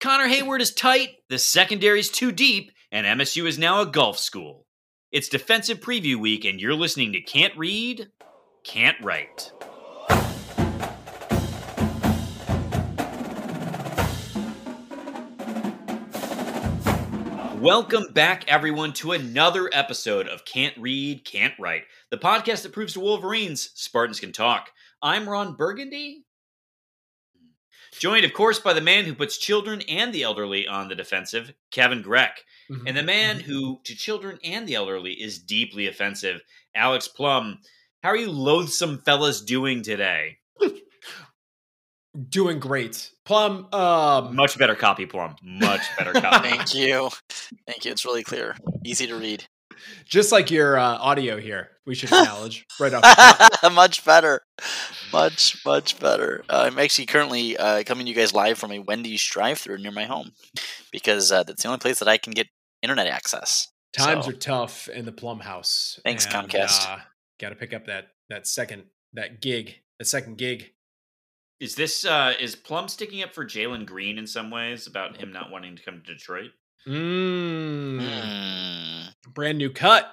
Connor Heyward is tight, the secondary's too deep, and MSU is now a golf school. It's defensive preview week, and you're listening to Can't Read, Can't Write. Welcome back, everyone, to another episode of Can't Read, Can't Write, the podcast that proves to Wolverines Spartans can talk. I'm Ron Burgundy, joined, of course, by the man who puts children and the elderly on the defensive, Kevin Greck, and the man who, to children and the elderly, is deeply offensive, Alex Plum. How are you loathsome fellas doing today? Doing great. Plum, um, Much better copy, Plum. Much better copy. Thank you. Thank you. It's really clear. Easy to read. Just like your uh, audio here, we should acknowledge right off the top. much better. Much, much better. Uh, I'm actually currently uh, coming to you guys live from a Wendy's drive through near my home because uh, that's the only place that I can get internet access. Times So- are tough in the Plum house. Thanks, Comcast. Uh, Got to pick up that that second that gig, the second gig. Is this uh is Plum sticking up for Jalen Green in some ways about him not wanting to come to Detroit? Mm, Mm, Brand new cut,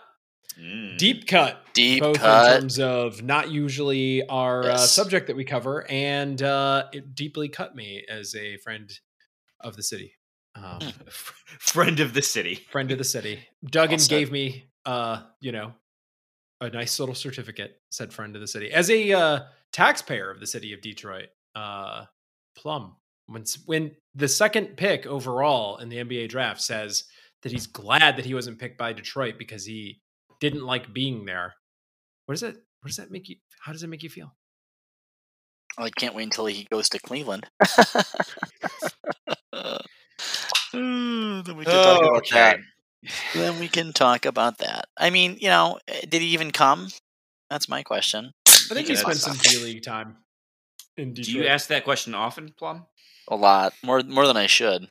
Mm. deep cut. deep both in terms of not usually our uh, subject that we cover, and uh, it deeply cut me as a friend of the city. Um, Hmm. friend of the city. friend of the city. Duggan said. gave me, uh, you know, a nice little certificate. Said friend of the city as a uh, taxpayer of the city of Detroit. Uh, Plum when when the second pick overall in the NBA draft says that he's glad that he wasn't picked by Detroit because he didn't like being there. What does that? What does that make you? How does it make you feel? I can't wait until he goes to Cleveland. Uh, then we can talk about that. Then we can talk about that. I mean, you know, eh, did he even come? That's my question. I think he Yeah, spent some D League time in Detroit. Do you ask that question often, Plum? A lot more, more than I should.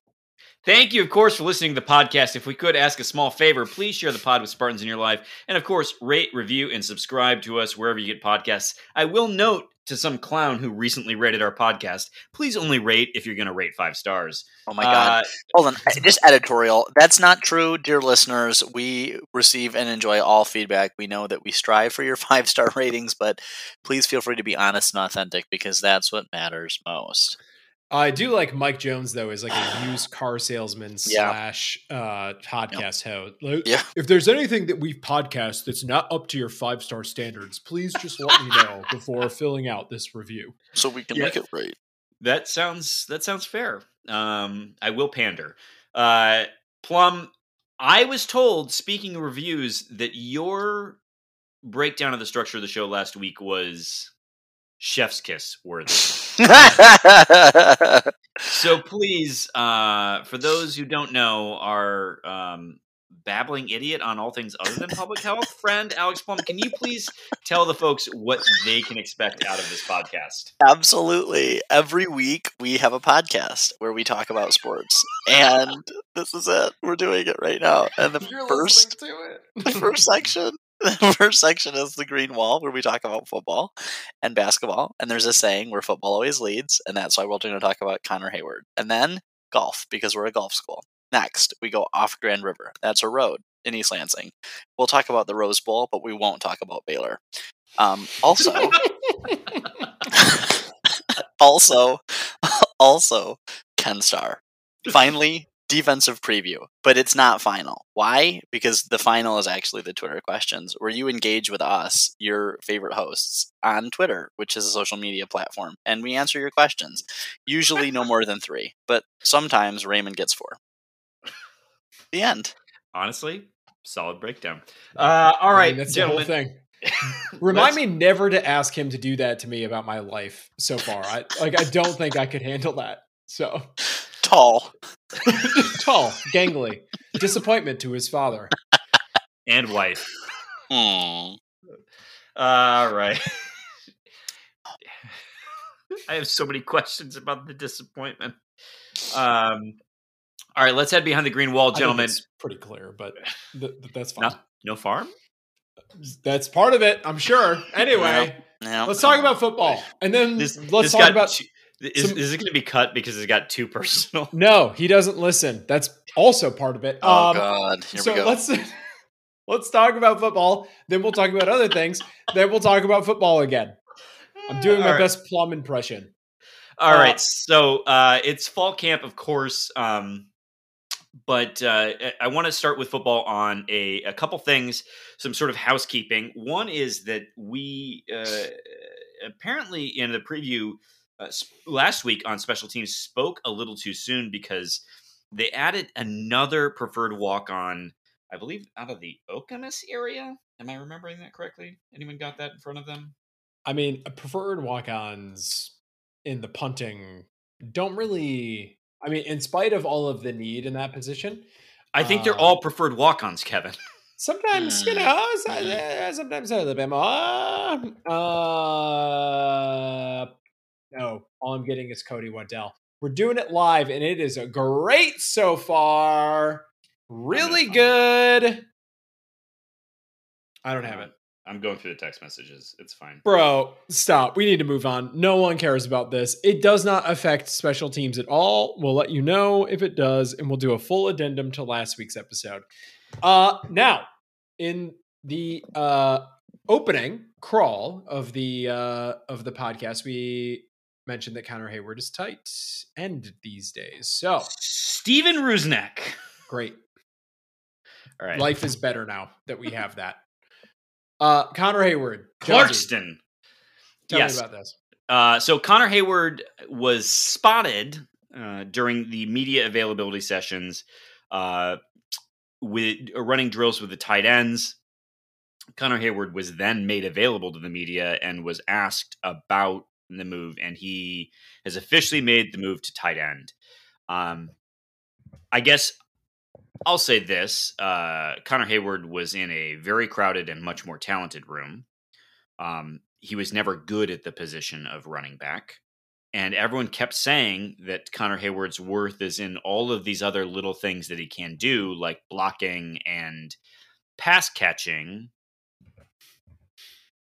Thank you, of course, for listening to the podcast. If we could ask a small favor, please share the pod with Spartans in your life. And of course, rate, review, and subscribe to us wherever you get podcasts. I will note to some clown who recently rated our podcast, please only rate if you're going to rate five stars. Oh my god! Uh, Hold on, just editorial. That's not true, dear listeners. We receive and enjoy all feedback. We know that we strive for your five star ratings, but please feel free to be honest and authentic because that's what matters most. I do like Mike Jones though, as like a used car salesman Yeah. slash uh, podcast host. Like, Yeah. If there's anything that we've podcast that's not up to your five star standards, please just let me know before filling out this review. So we can Yeah. make it right. That sounds that sounds fair. Um, I will pander. Uh, Plum, I was told, speaking of reviews, that your breakdown of the structure of the show last week was chef's kiss worthy. So please, uh, for those who don't know, our um, babbling idiot on all things other than public health friend Alex Plum, can you please tell the folks what they can expect out of this podcast? Absolutely. Every week we have a podcast where we talk about sports, and this is it. We're doing it right now. And the first to it. the first section the first section is the green wall where we talk about football and basketball and there's a saying where football always leads and that's why we're going to talk about connor heyward. And then golf because we're a golf school. Next we go off grand river. That's a road in east lansing. We'll talk about the rose bowl but we won't talk about baylor. Um, also also also ken starr finally defensive preview but it's not final why because the final is actually the twitter questions where you engage with us your favorite hosts on twitter which is a social media platform and we answer your questions usually no more than three but sometimes raymond gets four the end Honestly, solid breakdown. Uh, all I mean, that's gentlemen. the whole thing. Remind me never to ask him to do that to me about my life so far. I like I don't think I could handle that. So tall Tall, gangly, disappointment to his father. and wife. All right. I have so many questions about the disappointment. Um, all right, let's head behind the green wall, I think gentlemen. it's pretty clear, but th- th- that's fine. Not, no farm. That's part of it, I'm sure. Anyway, Yeah. let's talk about football, and then This let's this talk got about. Too- is, some- is it going to be cut because it got too personal? No, he doesn't listen. That's also part of it. Oh Um, God. Here so we go. let's let's talk about football. Then we'll talk about other things. Then we'll talk about football again. I'm doing my All right. best plum impression. All Uh, right, so uh, it's fall camp, of course, um, but uh, I want to start with football on a, a couple things, some sort of housekeeping. One is that we uh, apparently in the preview uh, last week on special teams spoke a little too soon because they added another preferred walk on, I believe, out of the Okemos area. Am I remembering that correctly? Anyone got that in front of them? I mean, preferred walk-ons in the punting don't really. I mean, in spite of all of the need in that position, I think they're Uh, all preferred walk ons, Kevin. sometimes you know, sometimes a little bit more. Uh, no, all I'm getting is Cody Waddell. We're doing it live, and it is a great so far. Really good. I don't have it. I'm going through the text messages. It's fine. Bro, stop. We need to move on. No one cares about this. It does not affect special teams at all. We'll let you know if it does, and we'll do a full addendum to last week's episode. Uh now, in the uh opening crawl of the uh of the podcast, we mentioned that Connor Heyward is tight end these days. So Steven Rusnak. great. All right. Life is better now that we have that. Uh Connor Heyward. Clarkston. Tell yes. me about this. Uh, so Connor Heyward was spotted uh, during the media availability sessions uh, with uh, running drills with the tight ends. Connor Heyward was then made available to the media and was asked about the move, and he has officially made the move to tight end. Um, I guess I'll say this: uh, Connor Heyward was in a very crowded and much more talented room. Um, he was never good at the position of running back. And everyone kept saying that Connor Heyward's worth is in all of these other little things that he can do, like blocking and pass catching.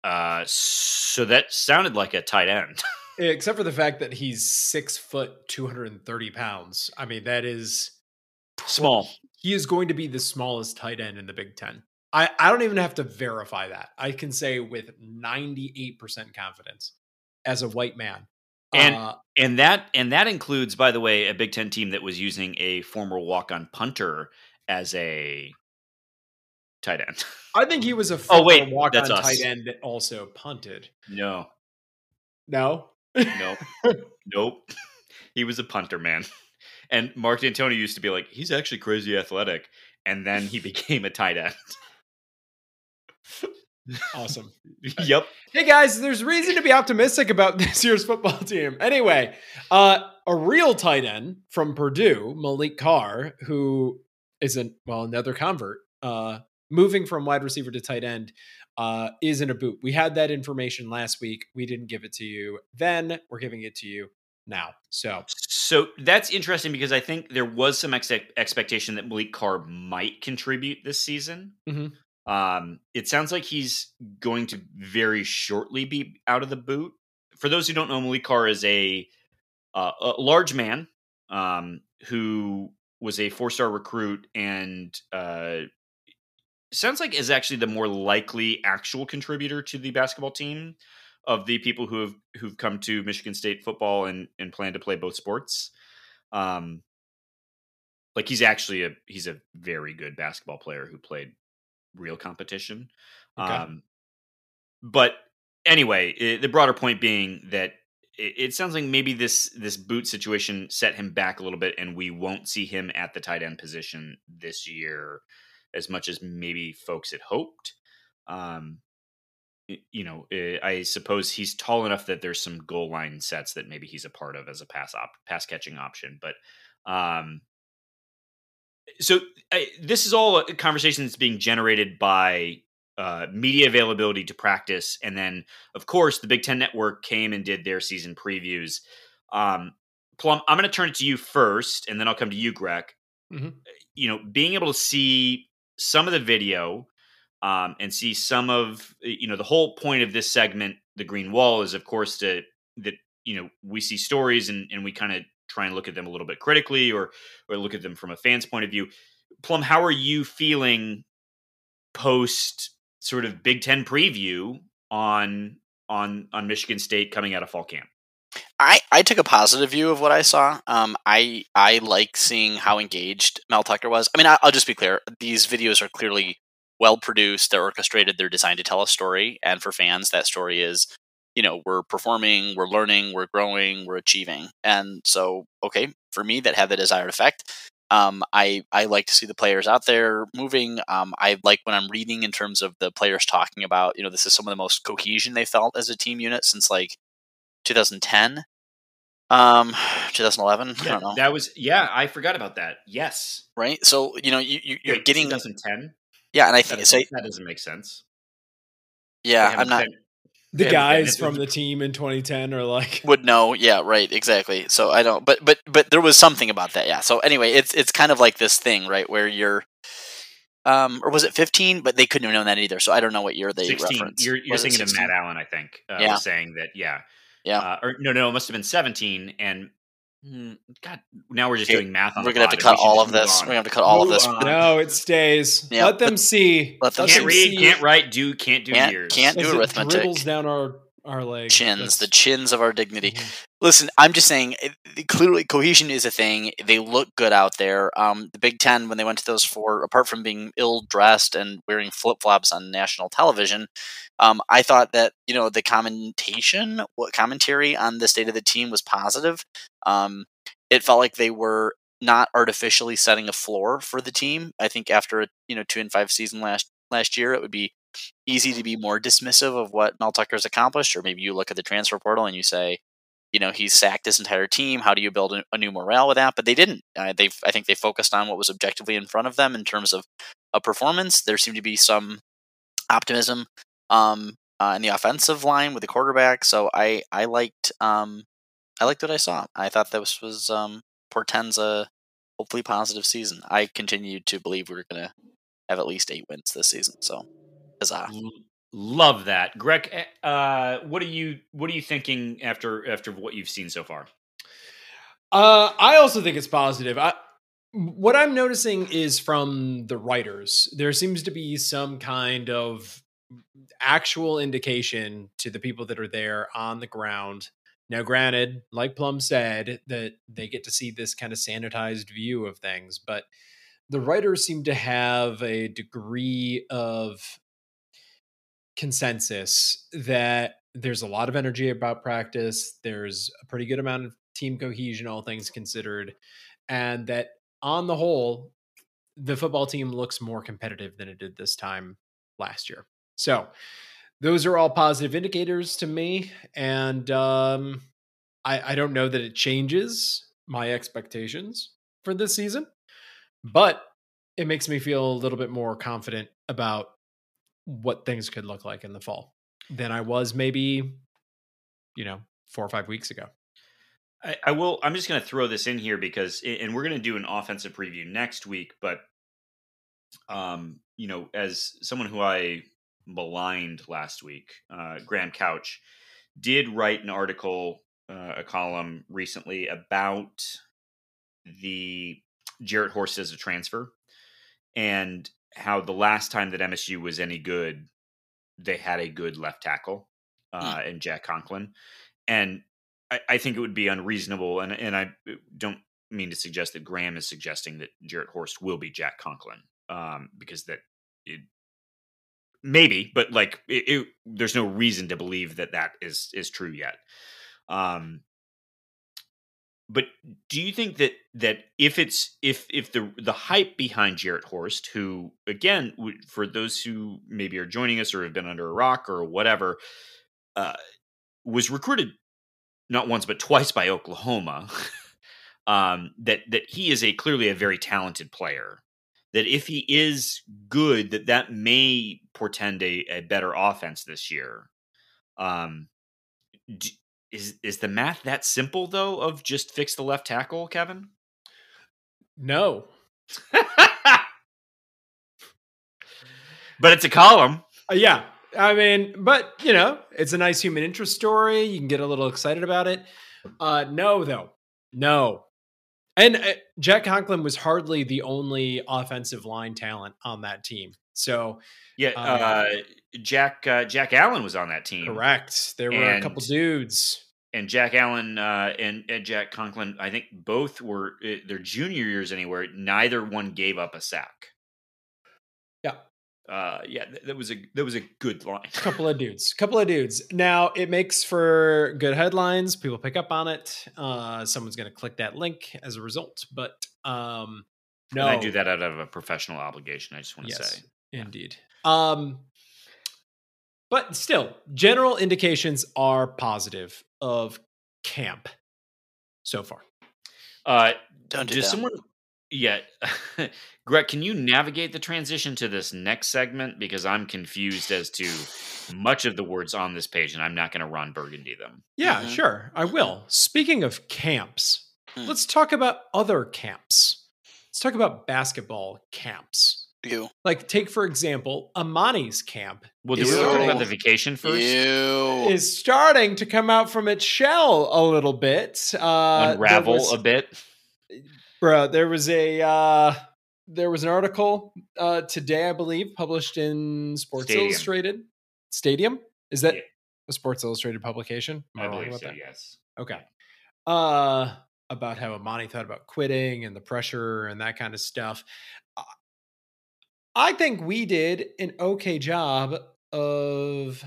Uh, so that sounded like a tight end. Except for the fact that he's six foot, 230 pounds. I mean, that is Small. he is going to be the smallest tight end in the Big Ten. I, I don't even have to verify that. I can say with 98% confidence as a white man. And- uh, And that and that includes, by the way, a Big Ten team that was using a former walk-on punter as a tight end. I think he was a Oh, wait, walk that's on us. tight end that also punted. no, No? Nope. nope. He was a punter, man. And Mark Dantonio used to be like, he's actually crazy athletic. And then he became a tight end. Awesome. yep. Hey guys, there's reason to be optimistic about this year's football team. Anyway, uh, a real tight end from Purdue, Maliq Carr, who isn't well another convert, uh, moving from wide receiver to tight end, uh, is in a boot. We had that information last week. We didn't give it to you then. We're giving it to you now. So So that's interesting because I think there was some ex- expectation that Maliq Carr might contribute this season. Mhm. Um, it sounds like he's going to very shortly be out of the boot. For those who don't know, Maliq Carr is a, uh, a large man um, who was a four star recruit and uh, sounds like is actually the more likely actual contributor to the basketball team of the people who have who've come to Michigan State football and and plan to play both sports. Um, like he's actually a he's a very good basketball player who played real competition. Okay. Um, but anyway, i the broader point being that it, it sounds like maybe this this boot situation set him back a little bit, and we won't see him at the tight end position this year as much as maybe folks had hoped. Um, you know, eh, I suppose he's tall enough that there's some goal line sets that maybe he's a part of as a pass op pass catching option, but um, so I, this is all a conversation that's being generated by uh, media availability to practice, and then of course the Big Ten Network came and did their season previews. Um, Plum, I'm going to turn it to you first, and then I'll come to you, Greg. Mhm. You know, being able to see some of the video um, and see some of you know the whole point of this segment, the Green Wall, is of course to that you know we see stories and and we kind of try and look at them a little bit critically or or look at them from a fan's point of view. Plum, how are you feeling post sort of Big Ten preview on on on Michigan State coming out of fall camp? I, I took a positive view of what I saw. Um, I I like seeing how engaged Mel Tucker was. I mean, I, I'll just be clear: these videos are clearly well produced. They're orchestrated. They're designed to tell a story, and for fans, that story is, you know, we're performing, we're learning, we're growing, we're achieving. And so, okay, for me, that had the desired effect. Um, I I like to see the players out there moving. Um, I like when I'm reading in terms of the players talking about, you know, this is some of the most cohesion they felt as a team unit since like 2010 um 2011 i don't know that was yeah. I forgot about that. Yes, right so you know you, you you're Wait, getting 2010. yeah and i think doesn't, so that doesn't make sense. yeah i'm haven't been- The guys from the team in 2010 are like, would know yeah right exactly so i don't but but but there was something about that yeah so anyway it's it's kind of like this thing right where you're um or was it 15 but they couldn't have known that either so i don't know what year they 16. referenced You're, you're Was it thinking of Matt Allen, I think. Uh, Yeah. saying that. Yeah. Yeah. Uh, or no, no, it must have been 17. And hmm, God, now we're just Okay, doing math on. we're gonna have to cut all of this on. we're gonna have to cut all of this on. no, it stays. Yeah, Let them see. let them Let Can't them read, can't write, do, can't do Can't- years. can't do as it arithmetic. dribbles down our our legs. chins the chins of our dignity Mhm. Listen, I'm just saying. it- Clearly, cohesion is a thing. They look good out there. Um, the Big Ten, when they went to those four, apart from being ill dressed and wearing flip flops on national television, um, I thought that you know the commentation, what commentary on the state of the team was positive. Um, it felt like they were not artificially setting a floor for the team. I think after a you know two and five season last last year, it would be easy to be more dismissive of what Mel Tucker's accomplished, or maybe you look at the transfer portal and you say, you know, he's sacked his entire team. How do you build a, new morale with that? But they didn't. Uh, they, I think, they focused on what was objectively in front of them in terms of a performance. There seemed to be some optimism um, uh, in the offensive line with the quarterback. So I, I liked, um, I liked what I saw. I thought this was um, portends a hopefully positive season. I continue to believe we're gonna have at least eight wins this season. So, huzzah! Love that, Greg. eh, Uh, what are you What are you thinking after after what you've seen so far? Uh, I also think it's positive. I, what I'm noticing is from the writers, there seems to be some kind of actual indication to the people that are there on the ground. Now, granted, like Plum said, that they get to see this kind of sanitized view of things, but the writers seem to have a degree of consensus that there's a lot of energy about practice. There's a pretty good amount of team cohesion, all things considered, and that on the whole, the football team looks more competitive than it did this time last year. So, those are all positive indicators to me, and um, I, I don't know that it changes my expectations for this season, but it makes me feel a little bit more confident about what things could look like in the fall than I was maybe, you know, four or five weeks ago. I, I will. I'm just going to throw this in here because, and we're going to do an offensive preview next week. But, um, you know, as someone who I maligned last week, uh, Graham Couch did write an article, uh, a column recently about the Jarrett Horst as a transfer and how the last time that MSU was any good, they had a good left tackle uh, in Jack Conklin, and I, I think it would be unreasonable, and and I don't mean to suggest that Graham is suggesting that Jarrett Horst will be Jack Conklin, um, because that it, maybe, but like it, it, there's no reason to believe that that is is true yet. Um, but do you think that that if it's if if the the hype behind Jarrett Horst, who again, for those who maybe are joining us or have been under a rock or whatever, uh, was recruited not once but twice by Oklahoma. um, that that he is a clearly a very talented player. That if he is good, that that may portend a, a better offense this year. Um, is is the math that simple though? Of just fix the left tackle, Kevin? No. but it's a column. Uh, yeah. I mean, but you know, it's a nice human interest story. You can get a little excited about it. Uh, no, though, no. And uh, Jack Conklin was hardly the only offensive line talent on that team. So, yeah, um, uh, Jack uh, Jack Allen was on that team. correct. There were a couple dudes. and Jack Allen uh, and, and Jack Conklin, I think both were uh, their junior years anywhere. Neither one gave up a sack. Yeah. Uh, yeah, th- that was a that was a good line. couple of dudes couple of dudes now it makes for good headlines people pick up on it uh someone's gonna click that link as a result but um no And I do that out of a professional obligation. I just want to yes say. indeed um but still general indications are positive of camp so far Uh, Don't do does that. someone? Yeah, Greg, can you navigate the transition to this next segment because I'm confused as to much of the words on this page, and I'm not going to Ron Burgundy them. yeah Mhm. sure i will speaking of camps Hmm. let's talk about other camps let's talk about basketball camps You. Like, take for example, Emoni's camp Well, do is we talk about the vacation first? You. is starting to come out from its shell a little bit. Uh, Unravel was, a bit. bro. There was a uh, there was an article uh, today, I believe, published in Sports Stadium. Illustrated. Stadium is that Yeah. a Sports Illustrated publication? Am I wrong believe about so. that? Yes. Okay. Uh about how Emoni thought about quitting and the pressure and that kind of stuff. I think we did an okay job of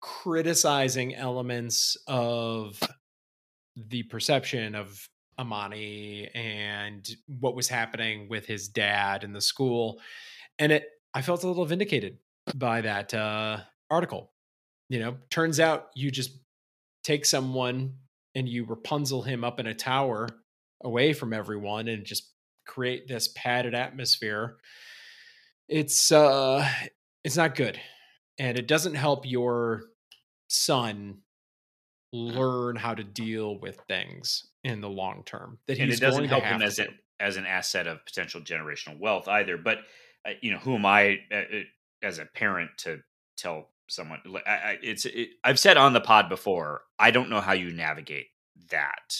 criticizing elements of the perception of Emoni and what was happening with his dad in the school. And it I felt a little vindicated by that uh article. You know, turns out you just take someone and you Rapunzel him up in a tower away from everyone and just create this padded atmosphere. It's uh it's not good. And it doesn't help your son learn how to deal with things in the long term. That and it doesn't help him as an as an asset of potential generational wealth either. But uh, you know, who am I uh, uh, as a parent to tell someone? I, I, it's it, I've said on the pod before. I don't know how you navigate that.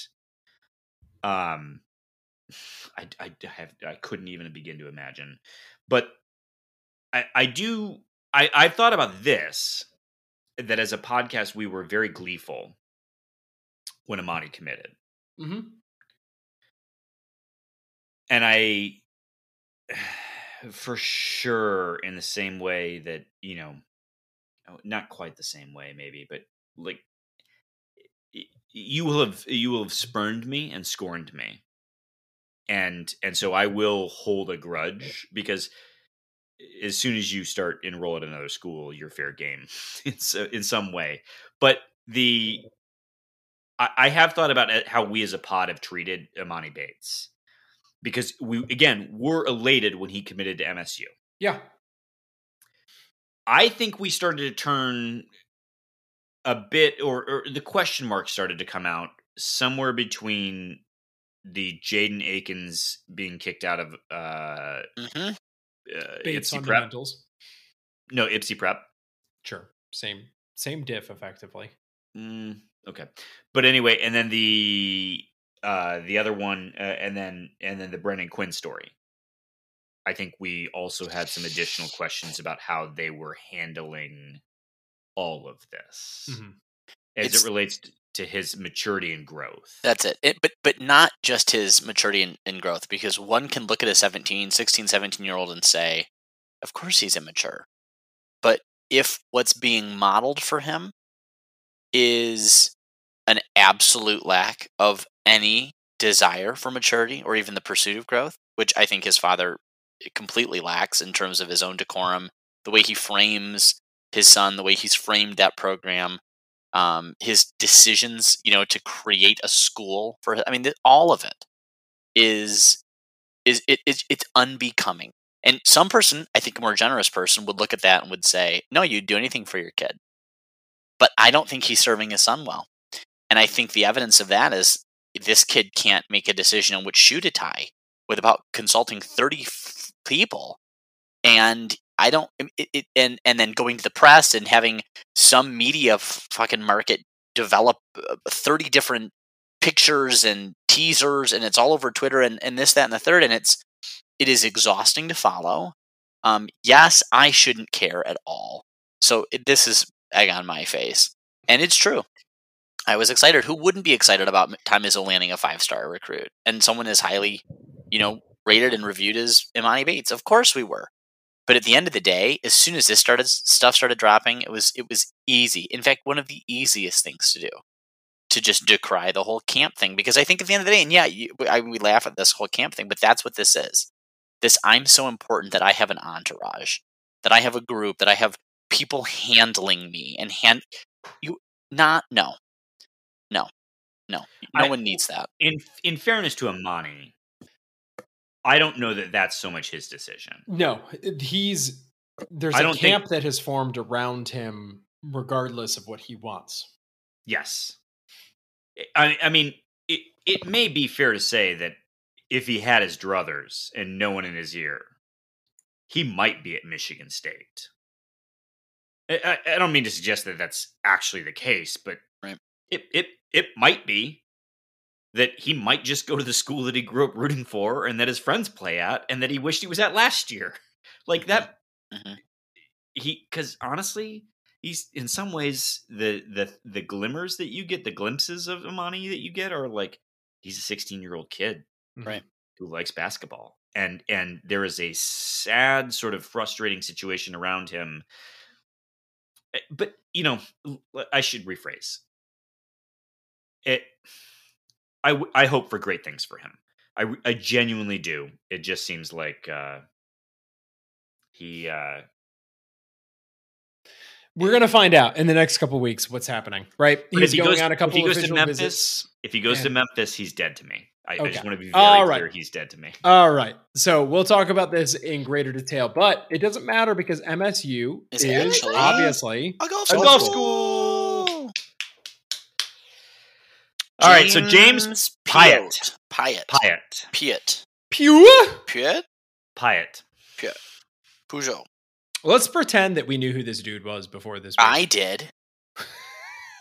Um, I I have I couldn't even begin to imagine, but I I do I I've thought about this that as a podcast we were very gleeful when Emoni committed. Mhm. and I, for sure, in the same way that you know, oh, not quite the same way, maybe, but like you will have you will have spurned me and scorned me, and and so I will hold a grudge because as soon as you start enroll at another school, you're fair game in so, in some way. But the I, I have thought about how we as a pod have treated Emoni Bates because we again were elated when he committed to MSU. Yeah. I think we started to turn a bit, or, or the question mark started to come out somewhere between the Jaden Akins being kicked out of uh, hmm uh, Bates Ypsi Prep. No, Ypsi Prep. Sure. Same same diff effectively. Mm, okay, but anyway, and then the uh, the other one, uh, and then and then the Brendan Quinn story. I think we also had some additional questions about how they were handling all of this Mhm. as It's- it relates t- to his maturity and growth. That's it. it. But but not just his maturity and, and growth, because one can look at a 17, 16, 17 year old and say, of course he's immature. But if what's being modeled for him is an absolute lack of any desire for maturity or even the pursuit of growth, which I think his father completely lacks in terms of his own decorum, the way he frames his son, the way he's framed that program, um, his decisions, you know, to create a school for. I mean, all of it is is it, it it's unbecoming. And some person, I think a more generous person, would look at that and would say, "No, you'd do anything for your kid." But I don't think he's serving his son well. And I think the evidence of that is this kid can't make a decision on which shoe to tie without consulting 30 f- people. And I don't, it, it, and, and then going to the press and having some media fucking market develop uh, 30 different pictures and teasers and it's all over Twitter and, and this, that, and the third. And it's, it is exhausting to follow. Um, yes, I shouldn't care at all. So it, this is egg on my face. And it's true. I was excited. Who wouldn't be excited about Tom Izzo landing a five star recruit and someone as highly, you know, rated and reviewed as Emoni Bates? Of course we were. But at the end of the day, as soon as this started stuff started dropping, it was it was easy. In fact, one of the easiest things to do to just decry the whole camp thing because I think at the end of the day, and yeah, you, I, we laugh at this whole camp thing, but that's what this is. This I'm so important that I have an entourage, that I have a group, that I have people handling me and hand you not no no no no I- one needs that In in fairness to Emoni, I don't know that that's so much his decision. No, he's there's I a don't think- camp that has formed around him, regardless of what he wants. Yes. I, I mean, it, it may be fair to say that if he had his druthers and no one in his ear, he might be at Michigan State. I, I, I don't mean to suggest that that's actually the case, but Right. it, it, it might be that he might just go to the school that he grew up rooting for and that his friends play at and that he wished he was at last year. Like that, Mhm. he, because honestly, he's in some ways the the the glimmers that you get, the glimpses of Emoni that you get are like he's a 16 year old kid Right. who likes basketball, and and there is a sad sort of frustrating situation around him. Eh, But you know, I should rephrase it. I w- I hope for great things for him. I I genuinely do. It just seems like uh, he uh, We're gonna find out in the next couple weeks what's happening. Right? But He's if he going goes, on a couple if he of goes to Memphis, visits. if he goes to Memphis, he's dead to me. I, I just want to be very All right. clear. He's dead to me. All right. So we'll talk about this in greater detail, but it doesn't matter because MSU Is is, actually- obviously a golf A golf school. All right, so James Piot. Pyatt. Pyatt. Pyatt. pure. Pyatt. Pyatt. Peugeot. Let's pretend that we knew who this dude was before this. I did.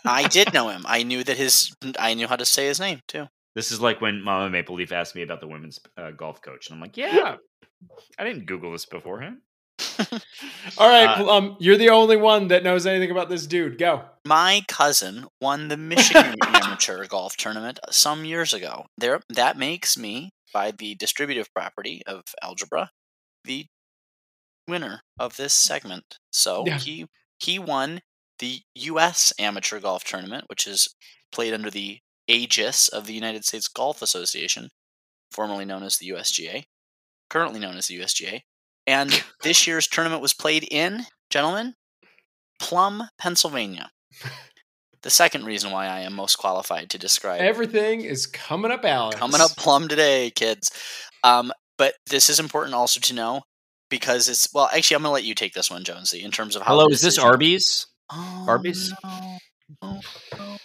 I did know him. I knew that his. I knew how to say his name too. This is like when Mama Maple Leaf asked me about the women's uh, golf coach, and I'm like, yeah, I didn't Google this beforehand. All right, Uh, um, you're the only one that knows anything about this dude. Go. My cousin won the Michigan Amateur Golf Tournament some years ago. There, that makes me, by the distributive property of algebra, the winner of this segment. So Yeah. he he won the U.S. Amateur Golf Tournament, which is played under the aegis of the United States Golf Association, formerly known as the USGA, currently known as the USGA. And this year's tournament was played in, gentlemen, Plum, Pennsylvania. The second reason why I am most qualified to describe Everything is coming up, Alex. coming up Plum today, kids. Um, but this is important also to know because it's well. Actually, I'm going to let you take this one, Jonesy, in terms of how. Hello, is this decision- Arby's? Oh, Arby's? no. Oh, no.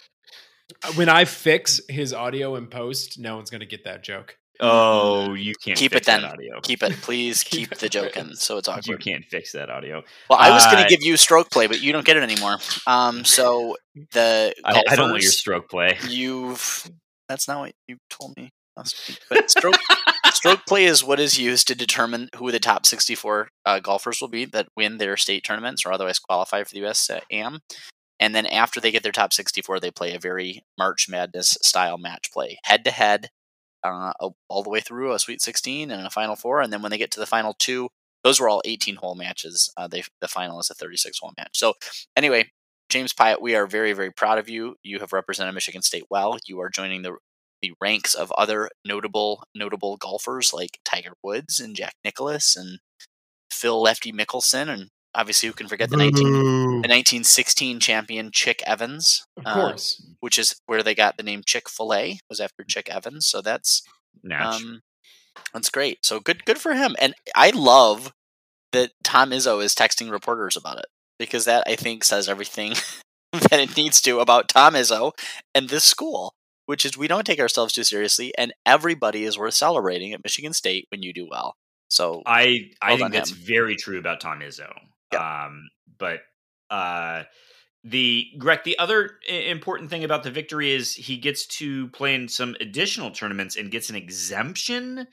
When I fix his audio in post, no one's gonna get that joke. Oh, you can't Keep fix it then. that audio. Keep it, please. Keep the joke in, so it's awkward. You can't fix that audio. Well, I was going Uh, to give you stroke play, but you don't get it anymore. Um, so the I, I don't want your stroke play. You've that's not what you told me last week. But stroke stroke play is what is used to determine who the top 64 uh, golfers will be that win their state tournaments or otherwise qualify for the US uh, AM. And then after they get their top 64, they play a very March Madness style match play, head to head, uh, all the way through a Sweet 16 and a Final Four. And then when they get to the final two, those were all 18 hole matches. Uh, they the final is a 36 hole match. So anyway, James Piot, we are very, very proud of you. You have represented Michigan State well. You are joining the the ranks of other notable notable golfers like Tiger Woods and Jack Nicklaus and Phil Lefty Mickelson and obviously, who can forget the 19, the 1916 champion Chick Evans, Of uh, course. which is where they got the name Chick Fil A was after Chick Evans. So that's Natch. um, that's great. So good, good for him. And I love that Tom Izzo is texting reporters about it because that I think says everything that it needs to about Tom Izzo and this school, which is we don't take ourselves too seriously, and everybody is worth celebrating at Michigan State when you do well. So I I think that's him. very true about Tom Izzo. Um, but uh, the Greg, the other important thing about the victory is he gets to play in some additional tournaments and gets an exemption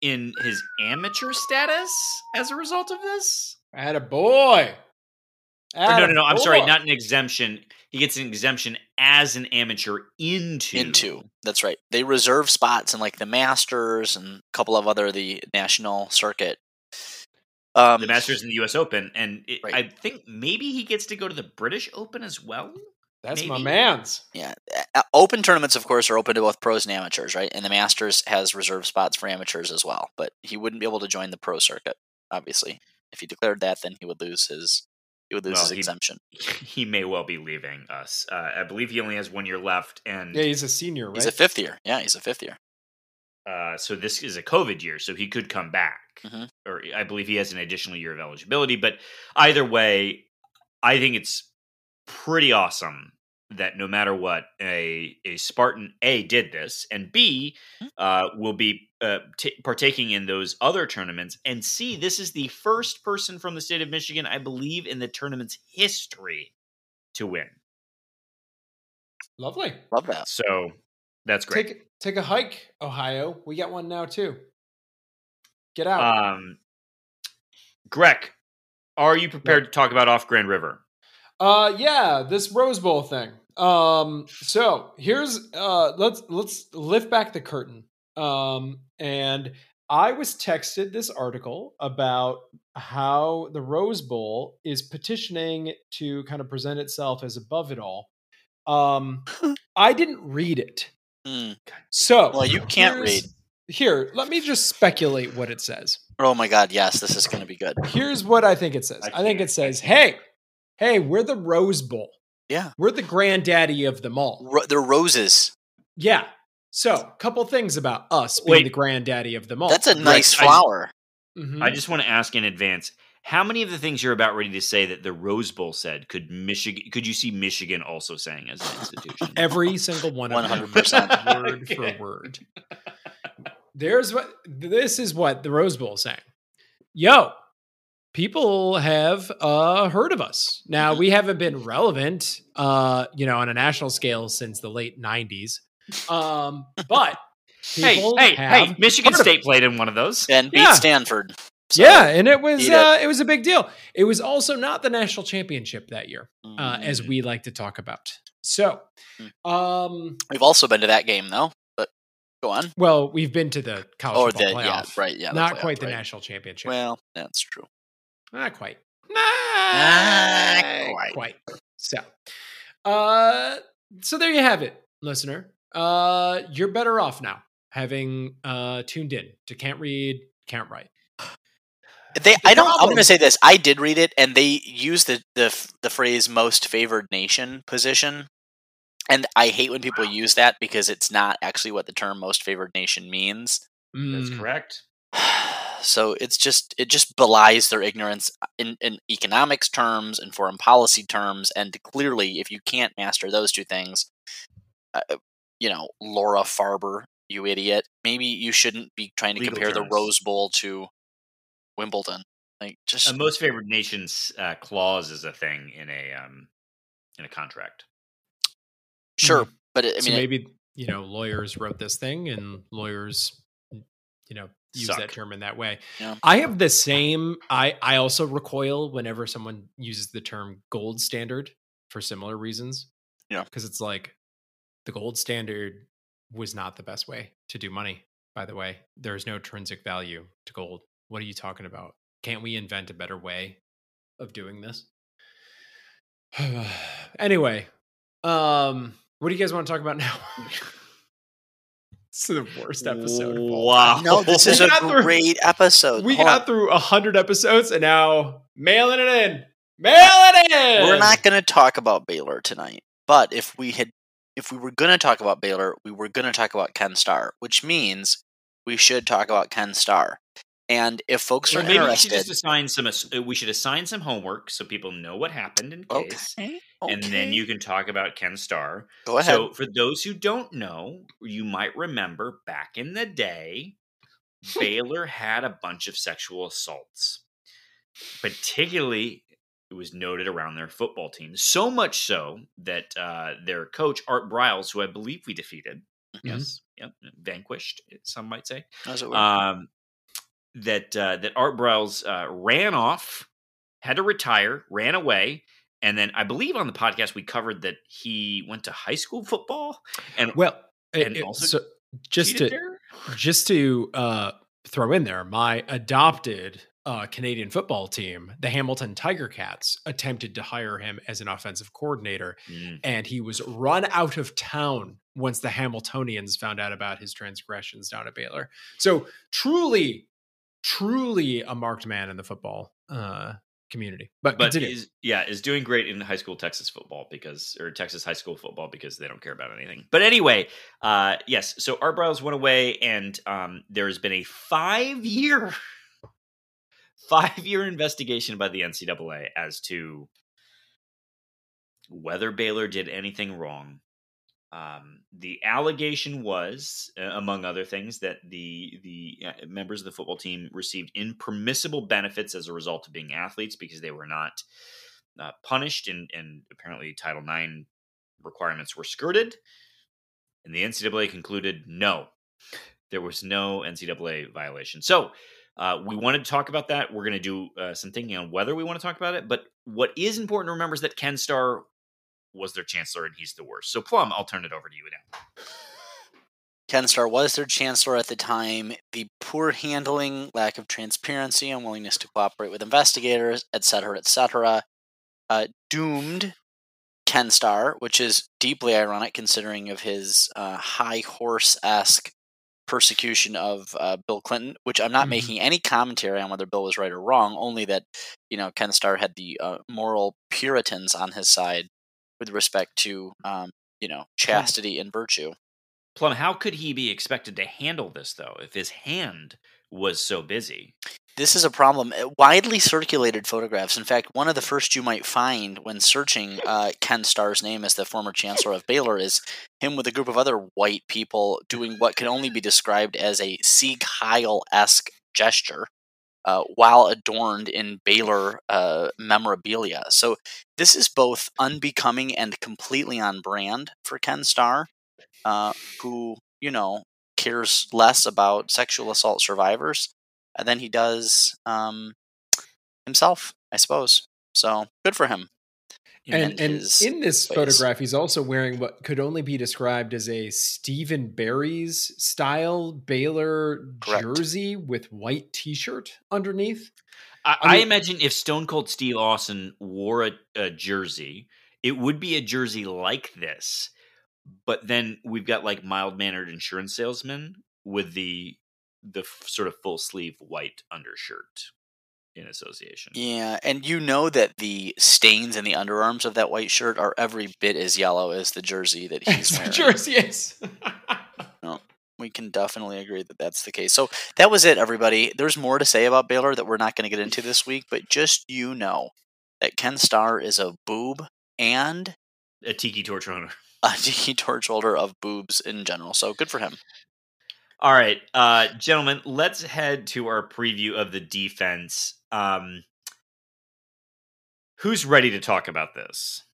in his amateur status as a result of this. I had a boy. Or no, no, no. I'm sorry, not an exemption. He gets an exemption as an amateur into into that's right. They reserve spots in like the Masters and a couple of other the national circuit. Um, the Masters in the U.S. Open, and it, Right. I think maybe he gets to go to the British Open as well. That's my man's. Yeah, uh, open tournaments, of course, are open to both pros and amateurs, right? And the Masters has reserved spots for amateurs as well. But he wouldn't be able to join the pro circuit, obviously. If he declared that, then he would lose his he would lose Well, his he- exemption. he may well be leaving us. Uh, I believe he only has one year left, and Yeah, he's a senior, right? He's a fifth year. Yeah, he's a fifth year. uh, so this is a COVID year, so he could come back. Mhm. Or I believe he has an additional year of eligibility. But either way, I think it's pretty awesome that no matter what, a a Spartan A did this, and B Mhm. uh, will be uh, t- partaking in those other tournaments, and C this is the first person from the state of Michigan, I believe, in the tournament's history to win. Lovely. Love that. So that's great. Take take a hike, Ohio. We got one now too. Get out. Um, Greg, are you prepared to talk about off Grand River? Uh yeah, this Rose Bowl thing. Um so here's uh let's let's lift back the curtain. Um and I was texted this article about how the Rose Bowl is petitioning to kind of present itself as above it all. Um I didn't read it. Hmm. So Well, you can't read. Here, let me just speculate what it says. Oh my God! Yes, this is going to be good. Here's what I think it says. I I, think it says, "Hey, hey, we're the Rose Bowl. Yeah, We're the granddaddy of them all." Ro- they're roses. Yeah. So, a couple things about us being Wait. the granddaddy of them all. That's a nice I- flower. Mhm. I just want to ask in advance: How many of the things you're about ready to say that the Rose Bowl said could Michigan? Could you see Michigan also saying as an institution? every single one of them, 100%. word for word. There's what this is what the Rose Bowl is saying. Yo, people have uh, heard of us. Now Mhm. we haven't been relevant, uh, you know, on a national scale since the late '90s. Um, but hey, hey, hey! Michigan heard of State played in one of those. And beat Yeah. Stanford. So, yeah, and it was eat it. uh, it was a big deal. It was also not the national championship that year, uh, as mm. we like to talk about. So, Mm. um, we've also been to that game though. Go on. well, we've been to the college Or football the yeah, playoff, right, yeah, not playoff, quite the right. national championship. Well, that's true. not quite, Not not quite. quite. So, uh, so there you have it, listener. Uh, you're better off now having uh tuned in to can't read, can't write. They, I don't. I'm going to say this. I did read it, and they use the the the phrase "most favored nation" position, and I hate when people use that because it's not actually what the term "most favored nation" means. That's Mm, correct. So it's just it just belies their ignorance in, in economics terms and foreign policy terms, and clearly, if you can't master those two things, uh, you know, Laura Farber, you idiot, maybe you shouldn't be trying to Legal compare the. Rose Bowl to Wimbledon. Like, just A most favored nations uh, clause is a thing in a um, in a contract. Sure, but it, I so mean, it- maybe you know lawyers wrote this thing and lawyers you know use Suck. that term in that way Yeah. i have the same i i also recoil whenever someone uses the term gold standard for similar reasons Yeah. because it's like the gold standard was not the best way to do money by the way there's no intrinsic value to gold what are you talking about can't we invent a better way of doing this anyway um what do you guys want to talk about now It's the worst episode. Wow. No, this is We a got through- great episode. We Hold got on. through a hundred episodes, and now mailing it in, mailing it in. We're not going to talk about Baylor tonight, but if we had, if we were going to talk about Baylor, we were going to talk about Ken Starr, which means we should talk about Ken Starr. And if folks Or are maybe we should interested, just assign some. uh, We should assign some homework so people know what happened in case, okay, and then you can talk about Ken Starr. go ahead. So, for those who don't know, you might remember back in the day, Baylor had a bunch of sexual assaults. Particularly, it was noted around their football team. So much so that uh, their coach, Art Briles, who I believe we defeated, Mm-hmm. yes, yep, vanquished, some might say, As it were. um, that uh, that Art Briles uh, ran off, had to retire, ran away, and then I believe on the podcast we covered that he went to high school football and Well, And it- also so just to there? just to uh, throw in there, my adopted uh, Canadian football team, the Hamilton Tiger Cats, attempted to hire him as an offensive coordinator, Mm. and he was run out of town once the Hamiltonians found out about his transgressions down at Baylor. So truly, truly a marked man in the football uh, community. But, but continue. yeah is doing great in high school Texas football because or Texas high school football because they don't care about anything. But anyway, uh, yes. So Art Briles went away, and um, there has been a five year five year investigation by the NCAA as to whether Baylor did anything wrong. Um, the allegation was, uh, among other things, that the the uh, members of the football team received impermissible benefits as a result of being athletes because they were not uh, punished, and and apparently Title IX requirements were skirted. And the NCAA concluded no, there was no NCAA violation. So uh, we wanted to talk about that. We're going to do uh, some thinking on whether we want to talk about it. But what is important to remember is that Ken Starr was their chancellor, and he's the worst. So Plum, I'll turn it over to you now. Ken Starr was their chancellor at the time. The poor handling, lack of transparency, unwillingness to cooperate with investigators, etc., etc., uh, doomed Ken Starr, which is deeply ironic considering of his uh, high horse esque persecution of uh, Bill Clinton. Which I'm not Mhm. making any commentary on whether Bill was right or wrong. Only that you know Ken Starr had the uh, moral Puritans on his side with respect to um, you know chastity and virtue. Plum, how could he be expected to handle this though if his hand was so busy? This is a problem. Uh, Widely circulated photographs. In fact, one of the first you might find when searching uh, Ken Starr's name as the former chancellor of Baylor is him with a group of other white people doing what can only be described as a Sieg Heil esque gesture uh, while adorned in Baylor uh, memorabilia. So this is both unbecoming and completely on brand for Ken Starr, uh, who, you know, cares less about sexual assault survivors uh, than he does um, himself, I suppose. So good for him. And and in this photograph, he's also wearing what could only be described as a Stephen Barry's style Baylor Correct. jersey with white T-shirt underneath. I, I I, imagine if Stone Cold Steve Austin wore a, a jersey, it would be a jersey like this. But then we've got like mild mannered insurance salesman with the the sort of full sleeve white undershirt in association. Yeah, and you know that the stains in the underarms of that white shirt are every bit as yellow as the jersey that he's the wearing. jersey is. We can definitely agree that that's the case. So that was it, everybody. There's more to say about Baylor that we're not going to get into this week, but just you know that Ken Starr is a boob and A tiki torch owner. a tiki torch holder of boobs in general. So good for him. All right, uh, gentlemen, let's head to our preview of the defense. Um, who's ready to talk about this?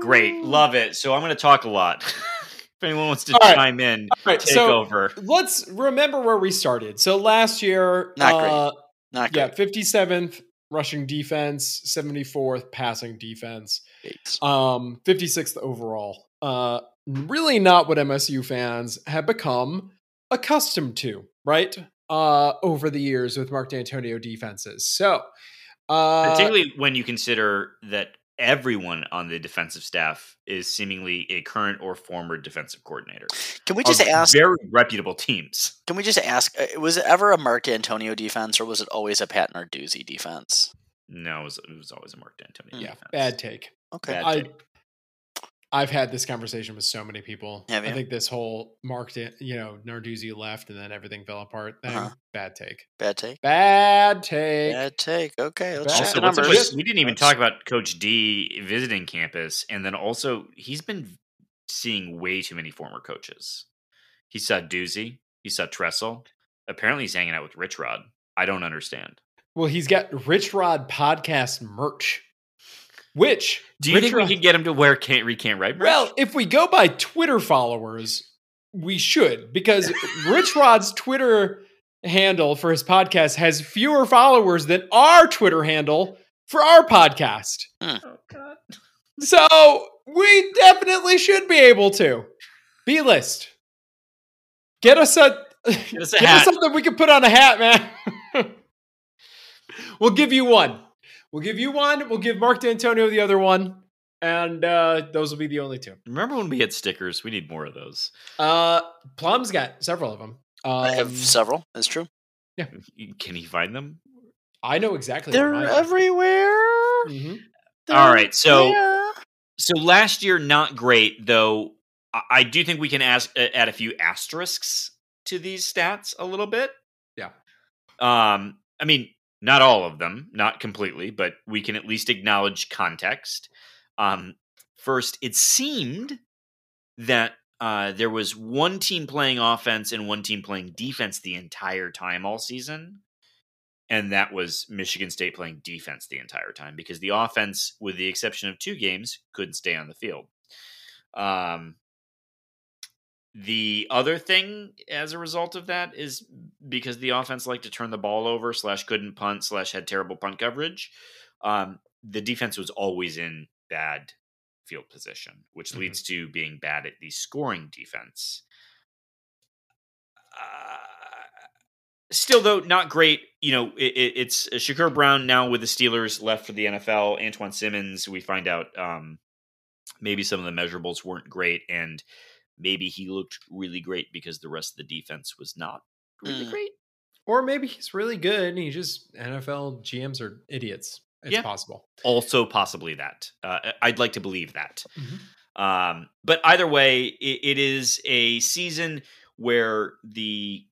Great, love it. So I'm going to talk a lot. if anyone wants to All right. chime in, All right, take so over. let's remember where we started. So last year, Not great. uh, Not yeah, 57th rushing defense, 74th passing defense. Yikes. Um, 56th overall. Uh, really not what MSU fans have become accustomed to, right? Uh, over the years with Mark Dantonio defenses. So, uh, Particularly when you consider that everyone on the defensive staff is seemingly a current or former defensive coordinator. Can we just ask? very reputable teams? Can we just ask? uh, Was it ever a Mark Antonio defense, or was it always a Pat Narduzzi defense? No, it was, it was always a Mark Dantonio. Yeah, defense. bad take. Okay. Bad I take. I've had this conversation with so many people. Have I think this whole Mark, Dan- you know, Narduzzi left and then everything fell apart. Thing, Uh-huh. Bad take. Bad take. Bad take. Bad take. Okay, let's Bad- check the numbers. with- we didn't even talk about Coach D visiting campus, and then also he's been seeing way too many former coaches. He saw Doozy, he saw Tressel. Apparently, he's hanging out with Rich Rod. I don't understand. Well, he's got Rich Rod podcast merch, which Do you Rich think Rod- we can get him to wear can't read can't write? merch? Well, if we go by Twitter followers, we should because Rich Rod's Twitter handle for his podcast has fewer followers than our Twitter handle for our podcast. oh god. So we definitely should be able to. B list. Get us a Get us a get hat. us something we can put on a hat, man. we'll give you one. We'll give you one. We'll give Mark Dantonio the other one. And uh, those will be the only two. Remember when we had stickers? We need more of those. Uh, Plum's got several of them. Um, I have several. That's true. Yeah. Can he find them? I know exactly. They're mine are. everywhere. Mhm. All right, so- Yeah. So last year, not great though. I, I do think we can ask uh, add a few asterisks to these stats a little bit. Yeah. Um, I mean, not all of them, not completely, but we can at least acknowledge context. Um, first, it seemed that uh, there was one team playing offense and one team playing defense the entire time all season. And that was Michigan State playing defense the entire time because the offense, with the exception of two games, couldn't stay on the field. Um, the other thing as a result of that is because the offense liked to turn the ball over slash couldn't punt slash had terrible punt coverage. Um, the defense was always in bad field position, which Mhm. leads to being bad at the scoring defense. Uh, still, though, not great. You know, it, it, it's uh, Shakur Brown now with the Steelers left for the NFL. Antjuan Simmons, we find out um, maybe some of the measurables weren't great, and maybe he looked really great because the rest of the defense was not really Mm. great. Or maybe he's really good and he's just NFL GMs are idiots. It's Yeah. possible. Also, possibly that. Uh, I'd like to believe that. Mhm. Um, but either way, it, it is a season where the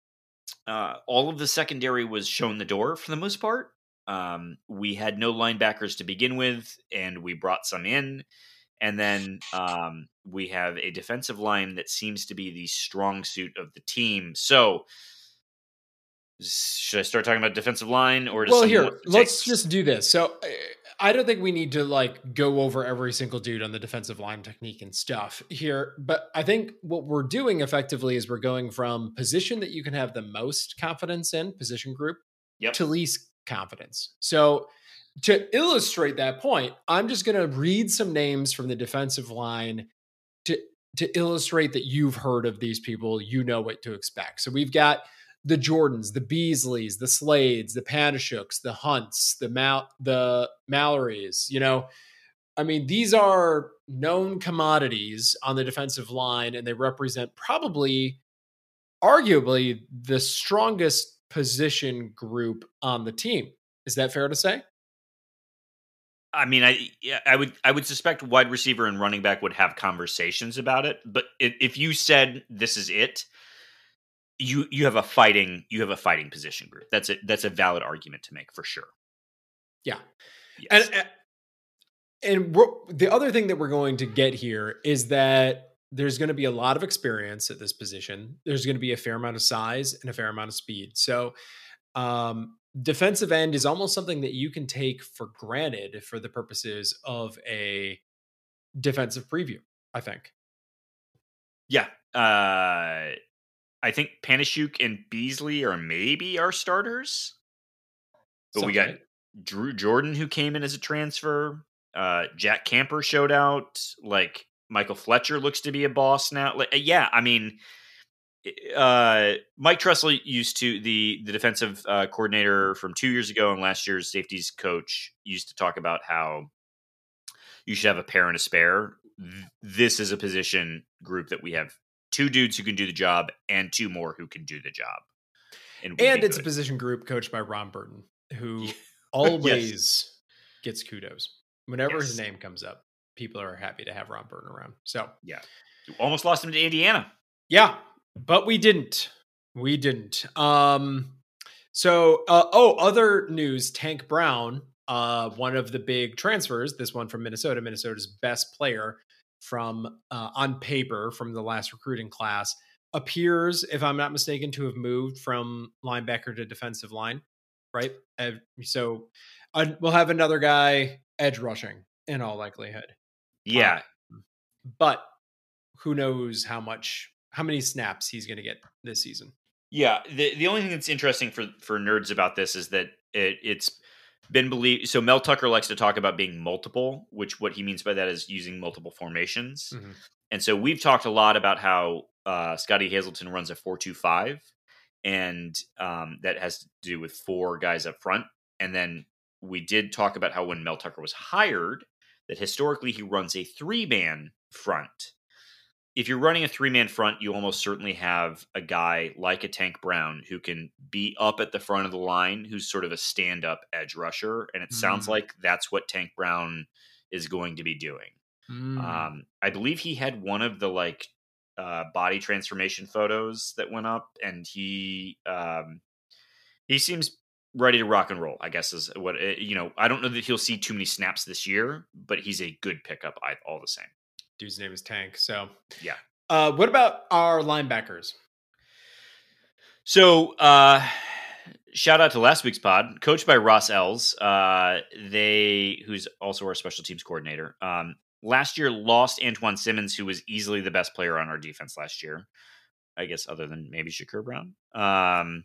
uh, all of the secondary was shown the door for the most part. Um, we had no linebackers to begin with, and we brought some in, and then um, we have a defensive line that seems to be the strong suit of the team. So, should I start talking about defensive line, or Well, here, let's just do this. So uh, I don't think we need to like go over every single dude on the defensive line technique and stuff here, but I think what we're doing effectively is we're going from position that you can have the most confidence in, position group, Yep. to least confidence. So to illustrate that point, I'm just going to read some names from the defensive line to illustrate that you've heard of these people, you know what to expect. So we've got the Jordans, the Beesleys, the Slades, the Panasiuks, the Hunts, the Mal- the Mallorys, you know. I mean, these are known commodities on the defensive line, and they represent probably, arguably, the strongest position group on the team. Is that fair to say? I mean, I I would I would suspect wide receiver and running back would have conversations about it. But if you said this is it, you you have a fighting you have a fighting position group. That's a that's a valid argument to make for sure. Yeah. Yes. And and the other thing that we're going to get here is that there's going to be a lot of experience at this position. There's going to be a fair amount of size and a fair amount of speed. So, um, defensive end is almost something that you can take for granted for the purposes of a defensive preview. I think. yeah. Uh, I think Panasiuk and Beesley are maybe our starters. But we got right. Drew Jordan who came in as a transfer. Uh, Jack Camper showed out. Like Michael Fletcher looks to be a boss now. Like, yeah, I mean, uh, Mike Tressel used to the the defensive uh, coordinator from two years ago and last year's safeties coach used to talk about how you should have a pair and a spare. This is a position group that we have two dudes who can do the job and two more who can do the job. And, and it's good. a position group coached by Ron Burton, who always yes. gets kudos. Whenever yes. his name comes up, people are happy to have Ron Burton around. So, yeah. almost lost him to Indiana. Yeah, but we didn't. We didn't. Um so uh, oh, other news, Tank Brown, uh one of the big transfers, this one from Minnesota, Minnesota's best player from uh, on paper from the last recruiting class appears if I'm not mistaken to have moved from linebacker to defensive line, right? Uh, so uh, we'll have another guy edge rushing in all likelihood. Yeah. Um, but who knows how much how many snaps he's going to get this season. Yeah, the the only thing that's interesting for for nerds about this is that it, it's been believed. So Mel Tucker likes to talk about being multiple, which what he means by that is using multiple formations. Mm-hmm. And so we've talked a lot about how uh, Scottie Hazelton runs a four two five, and um, that has to do with four guys up front. And then we did talk about how when Mel Tucker was hired, that historically he runs a three man front if you're running a three man front, you almost certainly have a guy like a Tank Brown who can be up at the front of the line, who's sort of a stand up edge rusher. And it mm. sounds like that's what Tank Brown is going to be doing. Mm. Um, I believe he had one of the like uh, body transformation photos that went up, and he um, he seems ready to rock and roll. I guess is what eh, you know. I don't know that he'll see too many snaps this year, but he's a good pickup all the same dude's name is Tank. So yeah. Uh, what about our linebackers? So uh, shout out to last week's pod, coached by Ross Els. Uh, they who's also our special teams coordinator. Um, last year lost Antjuan Simmons, who was easily the best player on our defense last year. I guess other than maybe Shakur Brown. Um,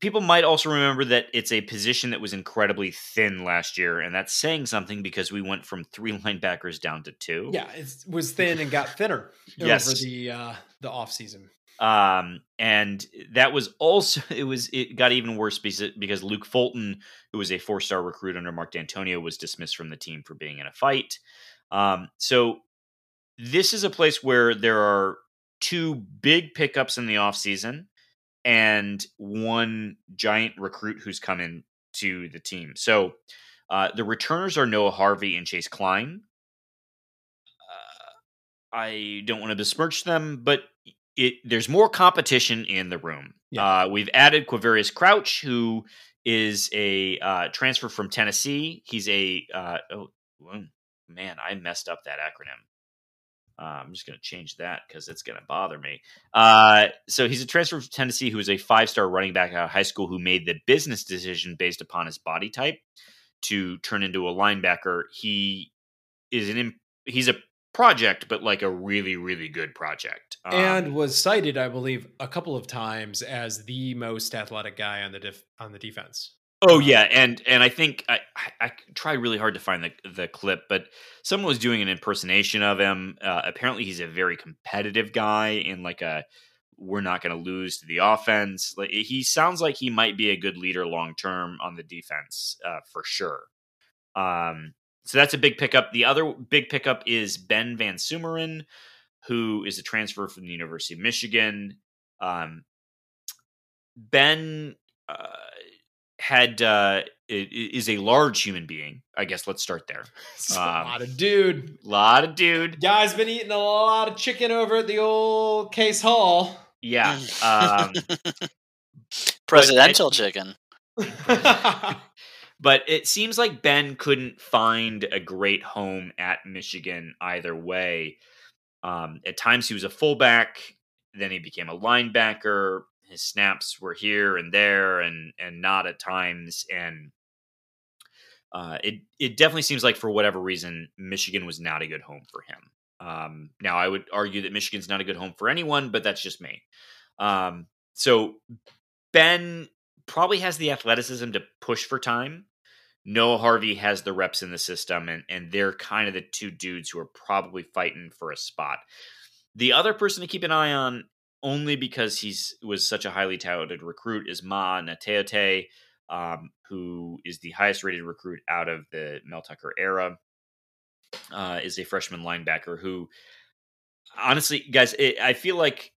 people might also remember that it's a position that was incredibly thin last year, and that's saying something because we went from three linebackers down to two. Yeah, it was thin and got thinner yes. over the uh, the off season. Um, and that was also it was it got even worse because because Luke Fulton, who was a four star recruit under Mark Dantonio, was dismissed from the team for being in a fight. Um, so this is a place where there are two big pickups in the offseason and one giant recruit who's come in to the team. So uh, the returners are Noah Harvey and Chase Kline. Uh, I don't want to besmirch them, but it there's more competition in the room. Yeah. Uh, we've added Quavarius Crouch, who is a uh, transfer from Tennessee. He's a uh, oh man, I messed up that acronym. Uh, I'm just going to change that because it's going to bother me. Uh, so he's a transfer from Tennessee who is a five star running back out of high school who made the business decision based upon his body type to turn into a linebacker. He is an he's a project, but like a really really good project, um, and was cited, I believe, a couple of times as the most athletic guy on the def- on the defense. Oh yeah, and and I think I, I, I tried really hard to find the the clip, but someone was doing an impersonation of him. Uh, apparently, he's a very competitive guy in like a we're not going to lose to the offense. Like he sounds like he might be a good leader long term on the defense uh, for sure. Um, so that's a big pickup. The other big pickup is Ben Van Sumeren, who is a transfer from the University of Michigan. Um, ben. Uh, had uh, is a large human being. I guess let's start there. Um, a lot of dude. Lot of dude. Guy's been eating a lot of chicken over at the old Case Hall. Yeah. Um, Presidential chicken. but it seems like Ben couldn't find a great home at Michigan either way. Um, at times he was a fullback, then he became a linebacker his snaps were here and there and and not at times and uh, it it definitely seems like for whatever reason Michigan was not a good home for him. Um, now I would argue that Michigan's not a good home for anyone, but that's just me. Um, so Ben probably has the athleticism to push for time. Noah Harvey has the reps in the system, and and they're kind of the two dudes who are probably fighting for a spot. The other person to keep an eye on only because he's was such a highly touted recruit is Ma Natoete, um, who is the highest rated recruit out of the Mel Tucker era. uh, is a freshman linebacker who, honestly, guys, it, I feel like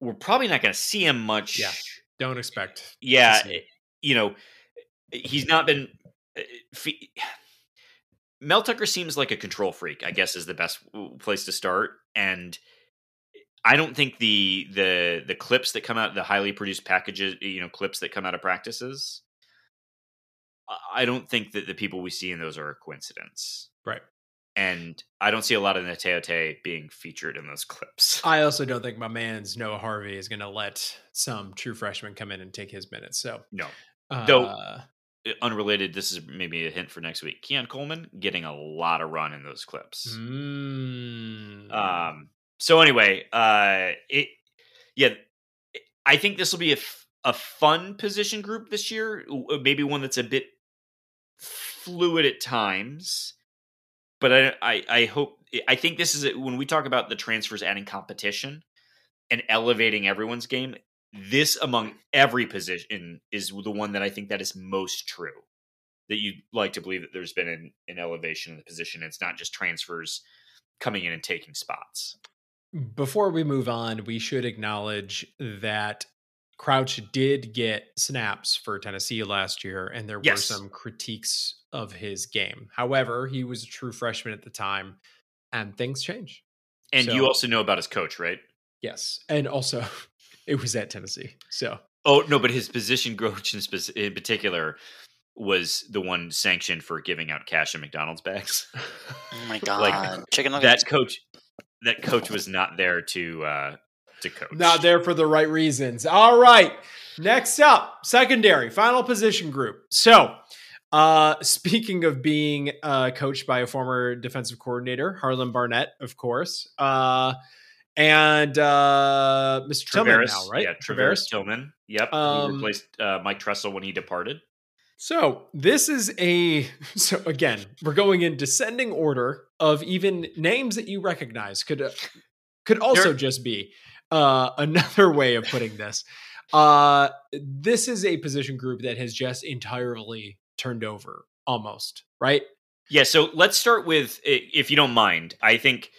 we're probably not going to see him much. Yeah. Don't expect. Yeah, it- you know, he's not been. uh, fe- Mel Tucker seems like a control freak. I guess is the best place to start, and I don't think the the the clips that come out, the highly produced packages, you know, clips that come out of practices. I- don't think that the people we see in those are a coincidence, Right. and I don't see a lot of Nateote being featured in those clips. I also don't think my man's Noah Harvey is going to let some true freshman come in and take his minutes. So, No, uh, Though- unrelated. This is maybe a hint for next week. Keon Coleman getting a lot of run in those clips. mm, Um. So anyway, uh, it yeah, I think this will be a f- a fun position group this year. Maybe one that's a bit fluid at times, but I I, I hope I think this is a, when we talk about the transfers adding competition and elevating everyone's game. This among every position is the one that I think that is most true. That you'd like to believe that there's been an, an elevation in the position. It's not just transfers coming in and taking spots. Before we move on, we should acknowledge that Crouch did get snaps for Tennessee last year, and there Yes. were some critiques of his game. However, he was a true freshman at the time, and things change. And you also know about his coach, right? Yes, and also it was at Tennessee, so Oh no, but his position coach in, spec- in particular was the one sanctioned for giving out cash in McDonald's bags. Oh my god, Like, chicken nuggets. that coach, that coach was not there to uh to coach. not there for the right reasons. All right. Next up, secondary, final position group. So, uh, speaking of being uh, coached by a former defensive coordinator, Harlan Barnett, of course, uh, and uh, Mr. Tillman now, right? Yeah, Travares Tillman. Yep, Um, replaced uh, Mike Tressel when he departed. So this is a so again we're going in descending order of even names that you recognize could uh, could also There- just be uh, another way of putting this. Uh, this is a position group that has just entirely turned over almost right. Yeah, so let's start with, if you don't mind. I think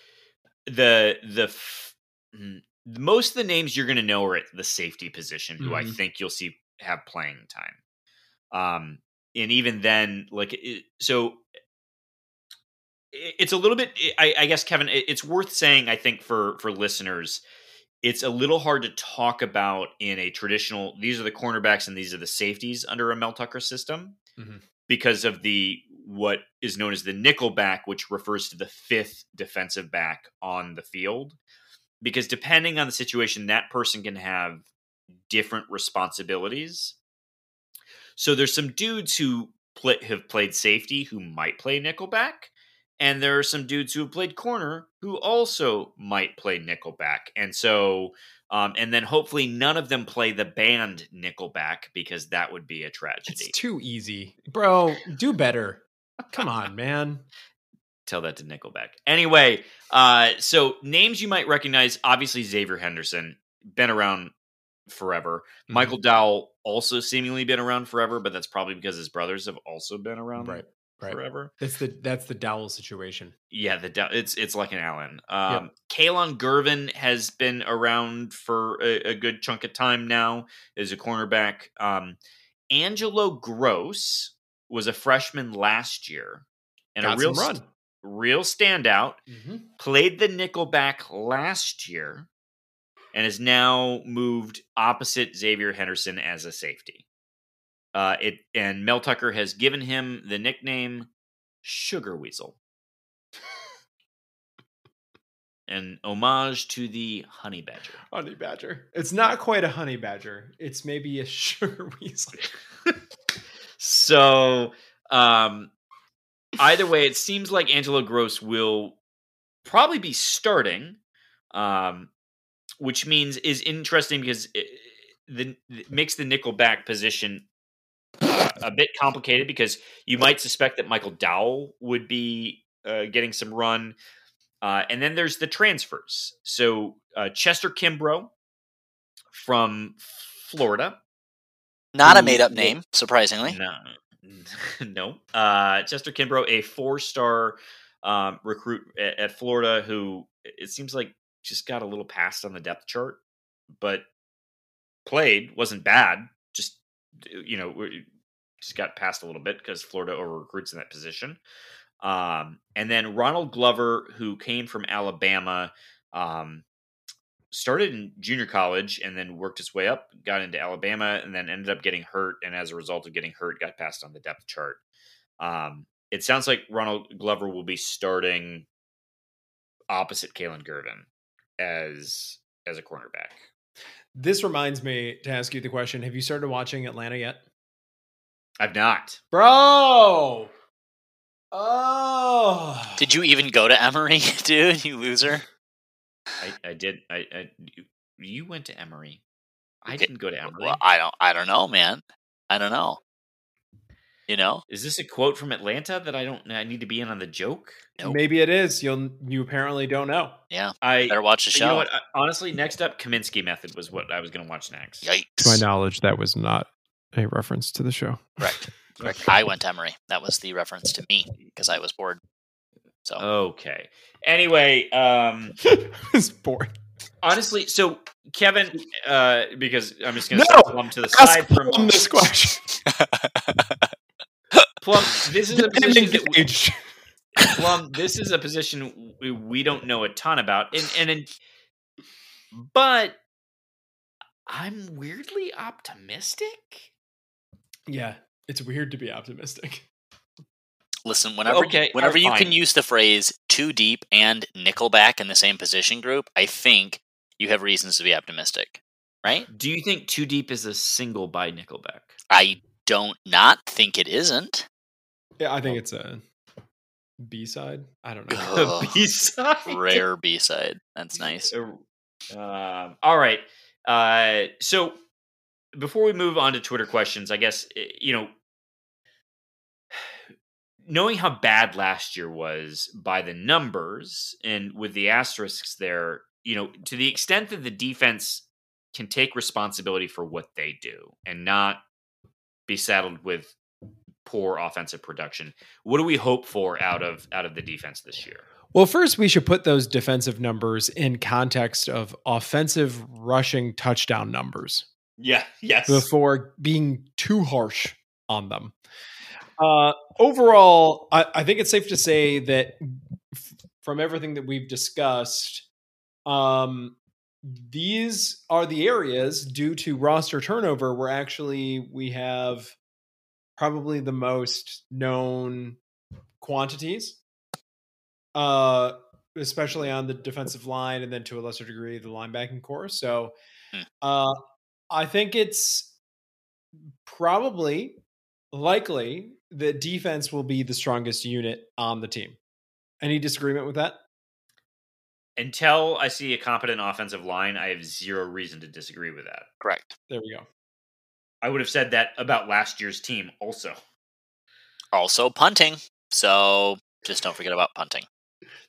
the the f- mm, most of the names you're going to know are at the safety position, who I Mhm. think you'll see have playing time. Um, and even then, like, it, so it's a little bit. I, I guess, Kevin, it- it's worth saying. I think for for listeners, it's a little hard to talk about in a traditional. These are the cornerbacks and these are the safeties under a Mel Tucker system Mhm. because of the what is known as the nickel back, which refers to the fifth defensive back on the field. Because depending on the situation, that person can have different responsibilities. So there's some dudes who play, have played safety who might play nickelback, and there are some dudes who have played corner who also might play nickelback. And so, um, and then hopefully none of them play the band nickelback because that would be a tragedy. It's too easy, bro. Do better. Come on, man. tell that to Nickelback. Anyway, uh, so names you might recognize, obviously Xavier Henderson, been around forever. Mm-hmm. Michael Dowell also seemingly been around forever, but that's probably because his brothers have also been around Right, right. forever. That's the that's the Dowell situation. Yeah, the Dow- it's it's like an Allen. Um, Kalon Gervin has been around for a, a good chunk of time now as a cornerback. Um, Angelo Gross was a freshman last year and Got a real run. real standout Mm-hmm. played the nickelback last year and has now moved opposite Xavier Henderson as a safety. Uh, it and Mel Tucker has given him the nickname Sugar Weasel, an homage to the honey badger. Honey badger. It's not quite a honey badger. It's maybe a sugar weasel. So, um, either way, it seems like Angelo Gross will probably be starting, um, which means is interesting because it, the it makes the nickelback position a bit complicated because you might suspect that Michael Dowell would be uh, getting some run, uh, and then there's the transfers. So uh, Chester Kimbrough from Florida. Not a made up name, surprisingly. No, no. Uh, Chester Kimbrough, a four-star um, recruit at, at Florida who it seems like just got a little passed on the depth chart, but played wasn't bad. Just you know, just got passed a little bit because Florida over recruits in that position. Um, and then Ronald Glover, who came from Alabama, um, started in junior college and then worked his way up, got into Alabama, and then ended up getting hurt. And as a result of getting hurt, got passed on the depth chart. Um, it sounds like Ronald Glover will be starting opposite Kalon Gervin as as a cornerback. This reminds me to ask you the question: Have you started watching Atlanta yet, I've not. bro? Oh, Did you even go to Emory, dude? You loser. I, I did. I, I you- you went to Emory. I didn't go to Emory. Well, I don't. I don't know, man. I don't know. You know. Is this a quote from Atlanta that I don't? I need to be in on the joke. Nope. maybe it is. You'll you apparently don't know. Yeah. I Better watch the you show. know what? I- honestly, next up, Kominsky Method was what I was going to watch next. To my knowledge, that was not a reference to the show. Correct. Correct. I went to Emory. That was the reference to me because I was bored. So Okay. Anyway, um, it's boring. honestly, so Kevin, uh, because I'm just going to No! set Plum to the side from Plum this question. Plum. This is a position that we, Plum. This is a position we, we don't know a ton about, and and in, but I'm weirdly optimistic. Yeah, it's weird to be optimistic. listen, whenever Okay, whenever you oh, fine. can use the phrase "too deep" and "Nickelback" in the same position group, I think you have reasons to be optimistic, right? Do you think Too Deep is a single by Nickelback? I don't not think it isn't. Yeah, I think it's a B side. I don't know. Ugh. B side. Rare B side. That's nice. Um, all right. Uh, so before we move on to Twitter questions, I guess eh, you know, knowing how bad last year was by the numbers and with the asterisks there, you know, to the extent that the defense can take responsibility for what they do and not be saddled with poor offensive production. What do we hope for out of out of the defense this year? Well, first we should put those defensive numbers in context of offensive rushing touchdown numbers Yeah. Yes. before being too harsh on them. Uh, overall, I, I think it's safe to say that f- from everything that we've discussed, um, these are the areas due to roster turnover where actually we have probably the most known quantities, uh, especially on the defensive line and then to a lesser degree the linebacking core. So, Hmm. uh, I think it's probably likely that defense will be the strongest unit on the team. Any disagreement with that? Until I see a competent offensive line, I have zero reason to disagree with that. Correct. There we go. I would have said that about last year's team also. Also punting. So just don't forget about punting.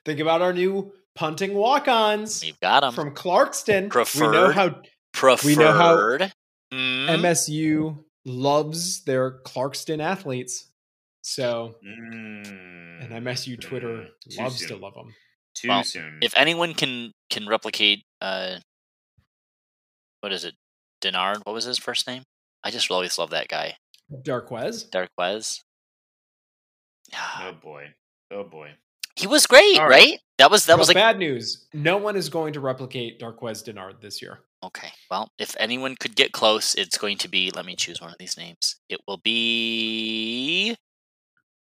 Think about our new punting walk-ons We've got them. from Clarkston. We know Preferred. how Preferred. we know how- Mm, MSU loves their Clarkston athletes. So, Mm, and MSU Twitter mm, too loves to love them. Too Well, soon. if anyone can can replicate uh what is it? Dennard, what was his first name? I just always love that guy. Darqueze. Darqueze. oh ah. boy. Oh boy. He was great, right. right? That was that Well, was like bad news. No one is going to replicate Darqueze Dennard this year. Okay. Well, if anyone could get close, it's going to be let me choose one of these names. It will be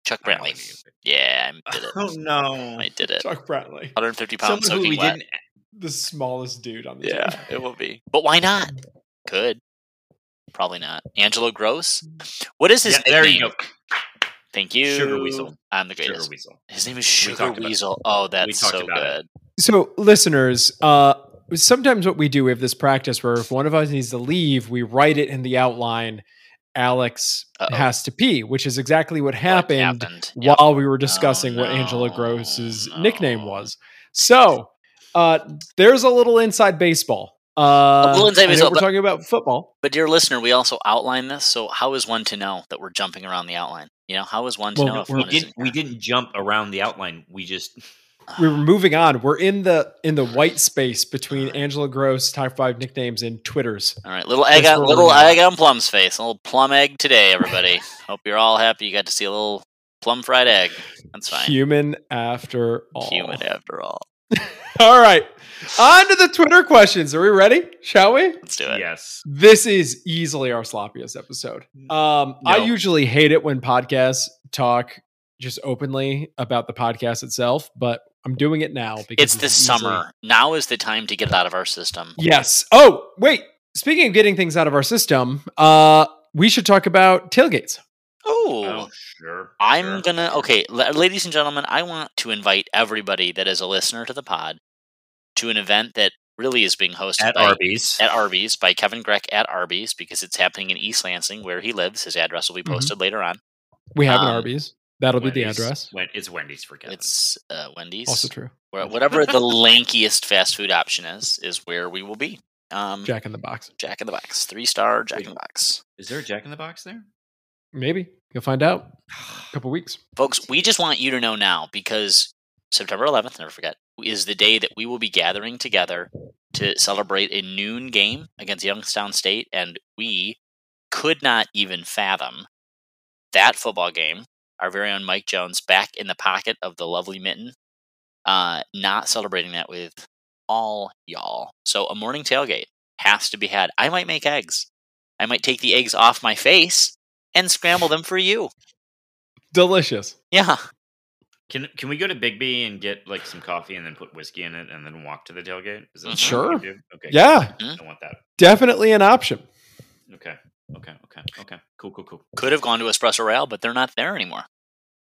Chuck Brantley. what you said. Yeah, I did it. Oh no. I did it. Chuck Brantley, 150 pounds Someone who soaking we wet. didn't the smallest dude on the Yeah, team. it will be. But why not? Could. Probably not. Angelo Gross. What is his Yeah, there you go. Thank you. Sugar Weasel. I'm the Sugar greatest. Weasel. His name is Sugar talked about it. Weasel. Oh, that's so about it. good. So, listeners, uh, sometimes what we do, we have this practice where if one of us needs to leave, we write it in the outline. Alex Uh-oh. has to pee, which is exactly what What happened, happened? Yep. while we were discussing what Angela Gross's no. nickname was. So, uh, there's a little inside baseball. Uh, little inside I We're but- talking about football. But dear listener, we also outline this. So how is one to know that we're jumping around the outline? You know, how is one to Well, know if we're- one didn't we didn't jump around the outline. We just we were moving on. We're in the in the white space between Angela Gross, top five nicknames, and Twitters. All right, little egg on little egg on Plum's face, a little plum egg today, everybody. Hope you're all happy. You got to see a little plum fried egg. That's fine. Human after all. Human after all. All right. On to the Twitter questions. Are we ready? Shall we? Let's do it. yes. This is easily our sloppiest episode. Um, I usually hate it when podcasts talk just openly about the podcast itself, but I'm doing it now because It's the easily- summer. Now is the time to get it out of our system. Yes. Oh, wait. Speaking of getting things out of our system, uh, we should talk about tailgates. Oh, Oh, sure. I'm sure. gonna okay, la- ladies and gentlemen. I want to invite everybody that is a listener to the pod to an event that really is being hosted at by, Arby's. at Arby's by Kevin Greck at Arby's because it's happening in East Lansing where he lives. His address will be Mhm. posted later on. We have an Um, Arby's. That'll be the address. It's Wendy's for Kevin. It's uh, Wendy's. Also true. Where, whatever the lankiest fast food option is, is where we will be. Um, Jack, Jack in the box. Jack in the Box, three star Jack Wait. in the Box. Is there a Jack in the Box there? Maybe. You'll find out. A couple weeks. Folks, we just want you to know now because September 11th, never forget, is the day that we will be gathering together to celebrate a noon game against Youngstown State. And we could not even fathom that football game, our very own Mike Jones back in the pocket of the lovely mitten, uh, not celebrating that with all y'all. So a morning tailgate has to be had. I might make eggs. I might take the eggs off my face and scramble them for you. Delicious. Yeah. Can can we go to Big Biggby and get like some coffee and then put whiskey in it and then walk to the tailgate? Is that Sure. what we do? Okay. Yeah, mm-hmm. I want that. definitely an option. Okay. Okay. Okay. Okay. Cool. Cool. Cool. could have gone to Espresso Royale, but they're not there anymore.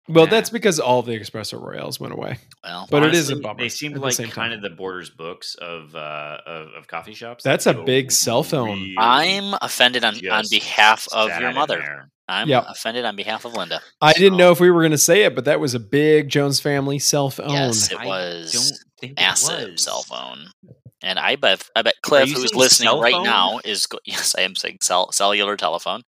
Well, Yeah. that's because all the espresso royales went away. Well, But it is a Honestly, bummer They seemed at the like kind time. of the Borders books of uh of, of coffee shops. That's that a big cell phone. I'm offended on, on behalf of your mother. I'm Yep. offended on behalf of Linda. I didn't know if we were going to say it, but that was a big Jones family cell phone. Yes, it was don't it massive was. cell phone. And I bet I bet Cliff, who's listening right phone? now, is go- yes, I am saying cell- cellular telephone.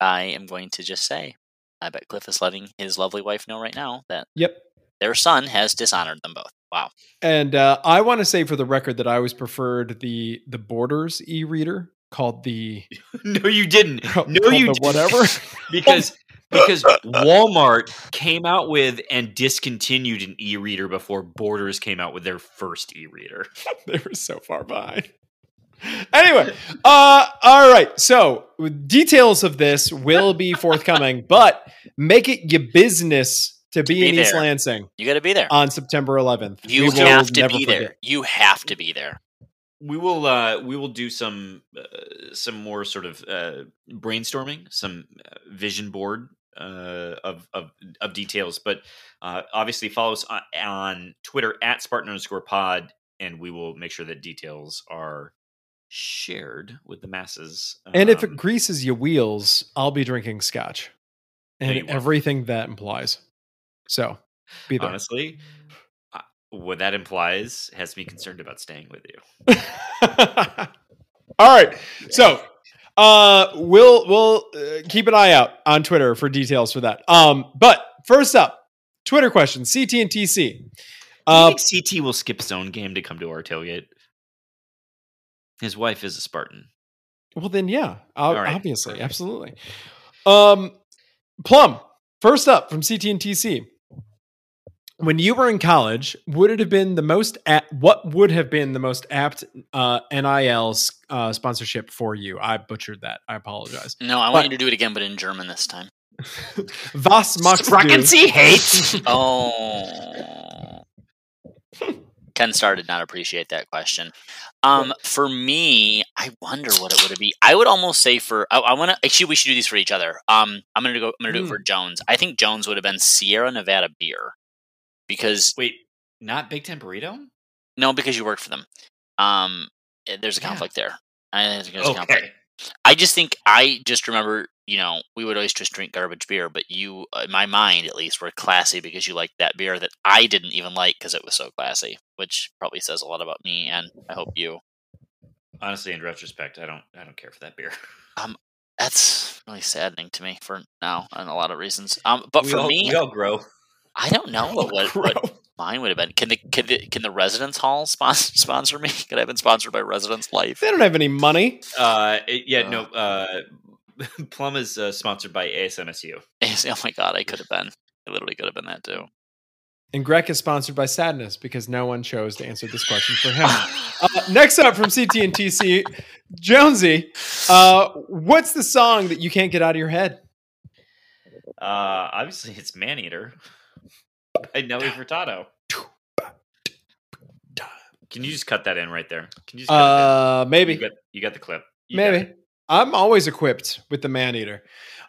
I am going to just say, I bet Cliff is letting his lovely wife know right now that Yep. their son has dishonored them both. Wow. And uh, I want to say for the record that I always preferred the the Borders e-reader called the No, you didn't. No, you didn't. whatever. because because Walmart came out with and discontinued an e-reader before Borders came out with their first e-reader. they were so far behind. Anyway, uh, all right. So details of this will be forthcoming, but make it your business to be, be in East. Lansing You got to be there. on September 11th. You We have to never be there. You have to be there. We will uh we will do some uh, some more sort of uh brainstorming, some uh, vision board uh of of of details, but uh obviously follow us on, on Twitter at Spartan underscore pod and we will make sure that details are shared with the masses. And if Um, it greases your wheels, I'll be drinking scotch and everything that implies. So be there. honestly, what that implies has me concerned about staying with you. All right. So uh we'll we'll uh, keep an eye out on Twitter for details for that. Um but first up, Twitter question, CT and TC. Uh think CT will skip his own game to come to our tailgate? His wife is a Spartan. well then yeah, right. obviously, Perfect. absolutely. Um Plum, first up from CT and TC. When you were in college, would it have been the most apt, what would have been the most apt uh, NIL uh, sponsorship for you? I butchered that. I apologize. No, I But- want you to do it again, but in German this time. Was magst? Sprachen hate? Oh. Ken Starr did not appreciate that question. Um, for me, I wonder what it would be. I would almost say for I, I want to actually we should do these for each other. Um, I'm gonna go. I'm gonna do it for Jones. I think Jones would have been Sierra Nevada beer because Wait, not Big Ten Burrito? no, because you work for them. Um, eh, there's a Yeah. conflict there. I think there's a conflict. Okay. I just think I just remember, you know, we would always just drink garbage beer, but you, uh, in my mind at least, were classy because you liked that beer that I didn't even like because it was so classy, which probably says a lot about me and I hope you. Honestly, in retrospect, I don't I don't care for that beer. Um, That's really saddening to me for now and a lot of reasons. Um, but we for all, me, we all grow. I don't know what, what, what mine would have been. Can the can the, can the Residence Hall sponsor sponsor me? Could I have been sponsored by Residence Life? They don't have any money. Uh, it- yeah, Uh. no. Uh, Plum is uh, sponsored by ASMSU. oh my god, I could have been. I literally could have been that too. And Greg is sponsored by Sadness because no one chose to answer this question for him. Uh, next up from CT and TC, Jonesy, uh, what's the song that you can't get out of your head? Uh, obviously, it's Maneater by Nelly Furtado. Can you just cut that in right there? Can you just cut Uh, it in? maybe, You got, you got the clip. You got maybe. It. I'm always equipped with the man eater.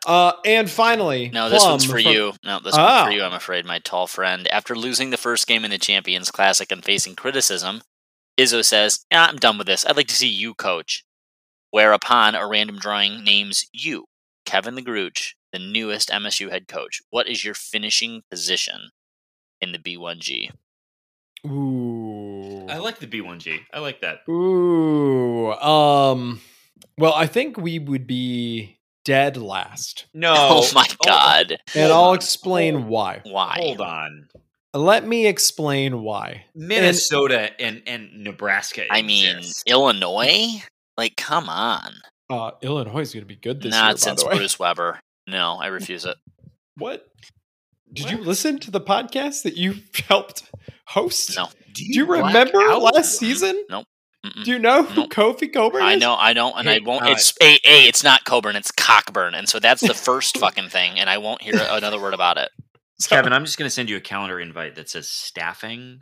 Uh, and finally, No, this one's for from- you. No, this Oh. one's for you. I'm afraid, my tall friend. After losing the first game in the Champions Classic and facing criticism, Izzo says, "Yeah, I'm done with this. I'd like to see you coach." Whereupon a random drawing names you, Kevin the Grooch, the newest MSU head coach. What is your finishing position in the B1G? Ooh. I like the B1G. I like that. Ooh. Um. Well, I think we would be dead last, No. Oh my god! and I'll explain Hold- why. Why? Hold on. Let me explain why. Minnesota and, and Nebraska. I mean. Illinois. Like, come on. Uh, Illinois is going to be good this Not year. By since the way. Bruce Weber. No, I refuse it. What? Did you listen to the podcast that you helped host? No. Do you remember last season? Mm-mm. Do you know who Nope. Kofi Coburn I know, I don't, and Hey, I won't. it's a, a, it's not Coburn, it's Cockburn, and so that's the first fucking thing, and I won't hear another word about it. So- Kevin, I'm just going to send you a calendar invite that says staffing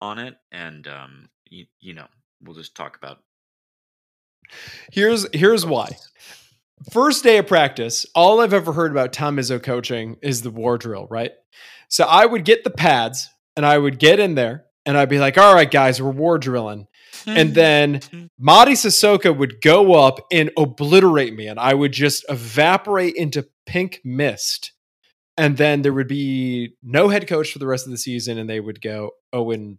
on it, and um, you, you know, we'll just talk about. Here's here's why. First day of practice, all I've ever heard about Tom Izzo coaching is the war drill, right? So I would get the pads and I would get in there and I'd be like, all right, guys, we're war drilling. And then Mady Sissoko would go up and obliterate me, and I would just evaporate into pink mist. And then there would be no head coach for the rest of the season, and they would go 0 and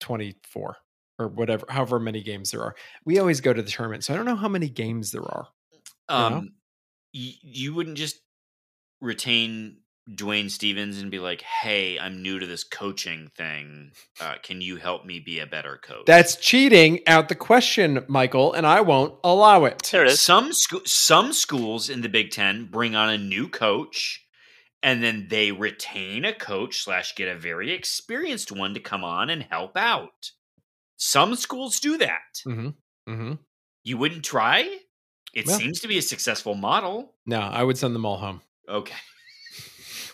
24 or whatever, however many games there are. We always go to the tournament, so I don't know how many games there are. Um, know? y- you wouldn't just retain Dwayne Stephens and be like, "Hey, I'm new to this coaching thing. Uh, can you help me be a better coach?" That's cheating out the question, Michael, and I won't allow it. there it is. some school. Some schools in the Big Ten bring on a new coach, and then they retain a coach slash get a very experienced one to come on and help out. Some schools do that. hmm hmm You wouldn't try? It Well- seems to be a successful model. No, I would send them all home. Okay.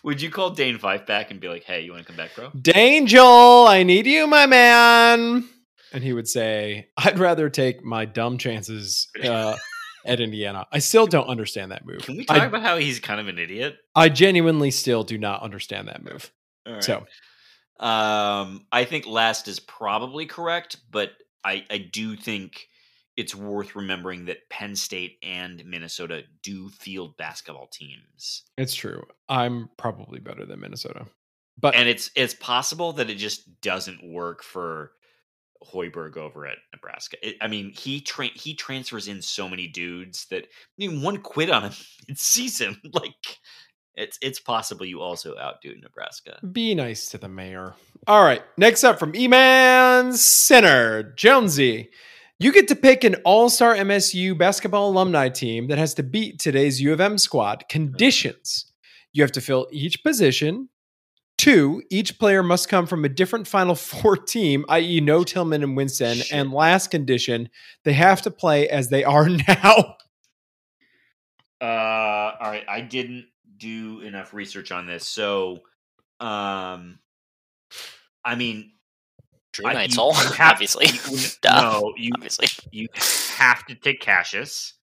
Would you call Dane Fife back and be like, "Hey, you want to come back, bro?" Dangel, I need you, my man. And he would say, I'd rather take my dumb chances uh, at Indiana. I still don't understand that move. Can we talk I, about how he's kind of an idiot? I genuinely still do not understand that move. All right. So, Um, I think last is probably correct, but I, I do think it's worth remembering that Penn State and Minnesota do field basketball teams, it's true. I'm probably better than Minnesota. But and it's it's possible that it just doesn't work for Hoiberg over at Nebraska. It, I mean, he tra- he transfers in so many dudes that I mean, one quit on him mid season. Like, it's it's possible you also outdo Nebraska. be nice to the mayor. All right. Next up from E-Man Center, Jonesy. You get to pick an all-star MSU basketball alumni team that has to beat today's U of M squad. Conditions. You have to fill each position. Two, each player must come from a different Final Four team, i.e., no Tillman and Winston. Shit. And last condition, they have to play as they are now. Uh, all right. I didn't do enough research on this, so um, I mean, Drew I- Knight's all, obviously. you- no, you Obviously. you have to take Cassius.